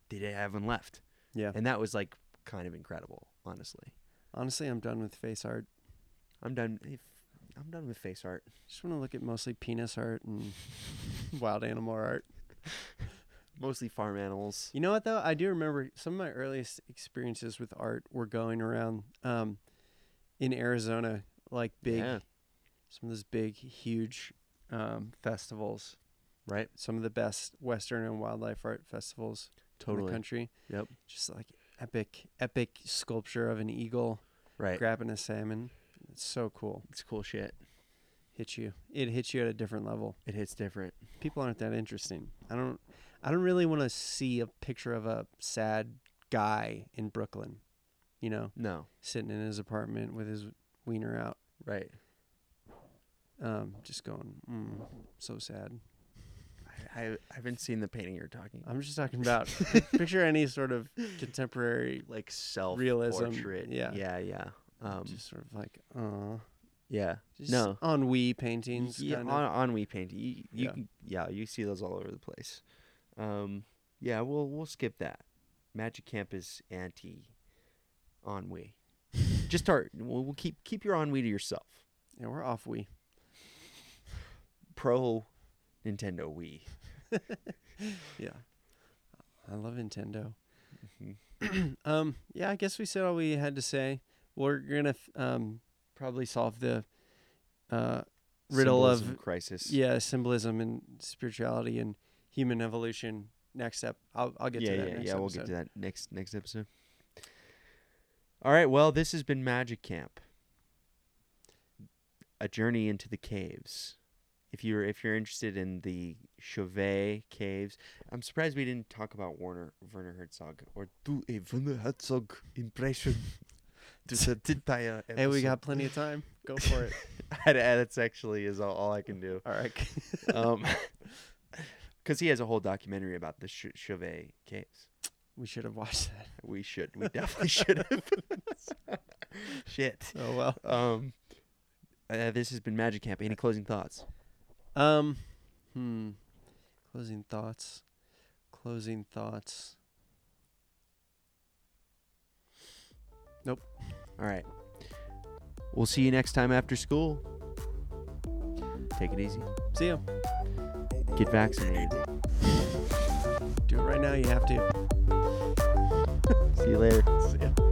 did they haven't left. yeah and that was like kind of incredible honestly honestly i'm done with face art i'm done i'm done with face art just want to look at mostly penis art and *laughs* wild animal art *laughs* mostly farm animals You know what though? I do remember some of my earliest experiences with art were going around um, in Arizona, like big, Yeah. some of those big, huge um, festivals. right Some of the best Western and wildlife art festivals in totally the country. Yep. Just like epic, epic sculpture of an eagle right grabbing a salmon. It's so cool. it's cool shit Hits you. It hits you at a different level. it hits different People aren't that interesting. I don't. I don't really want to see a picture of a sad guy in Brooklyn. You know, no sitting in his apartment with his wiener out, right um, just going, mm, so sad. I, I I haven't seen the painting you're talking About. I'm just talking about picture any sort of *laughs* contemporary, like self Realism, portrait yeah. yeah yeah um just sort of like, uh, yeah just no ennui paintings. yeah, kind on, of. on we paint you, you Yeah. can, yeah you see those all over the place um yeah we'll we'll skip that magic camp is anti ennui *laughs* just start we'll, we'll keep keep your on ennui to yourself Yeah, we're off we. pro nintendo wii *laughs* Yeah, I love Nintendo. Mhm. *clears throat* um, yeah, I guess we said all we had to say. We're gonna um probably solve the uh riddle Symbolism of crisis yeah symbolism and spirituality and human evolution next step. I'll I'll get yeah to that. yeah next yeah we'll get to that next next episode all right well this has been magic camp a journey into the caves if you're if you're interested in the Chauvet caves i'm surprised we didn't talk about warner werner herzog or do a werner herzog impression *laughs* to the entire Hey, we got plenty of time. Go *laughs* for it. that's actually is all, all i can do All right. *laughs* um *laughs* because he has a whole documentary about the Ch- Chauvet caves we should have watched that. We should. We definitely should have. Shit. Oh well. Um, uh, this has been Magic Camp. Any closing thoughts? Um, hmm. Closing thoughts. Closing thoughts. All right. We'll see you next time after school. Take it easy. See ya. Get vaccinated. Do it right now. You have to. *laughs* See you later. See ya.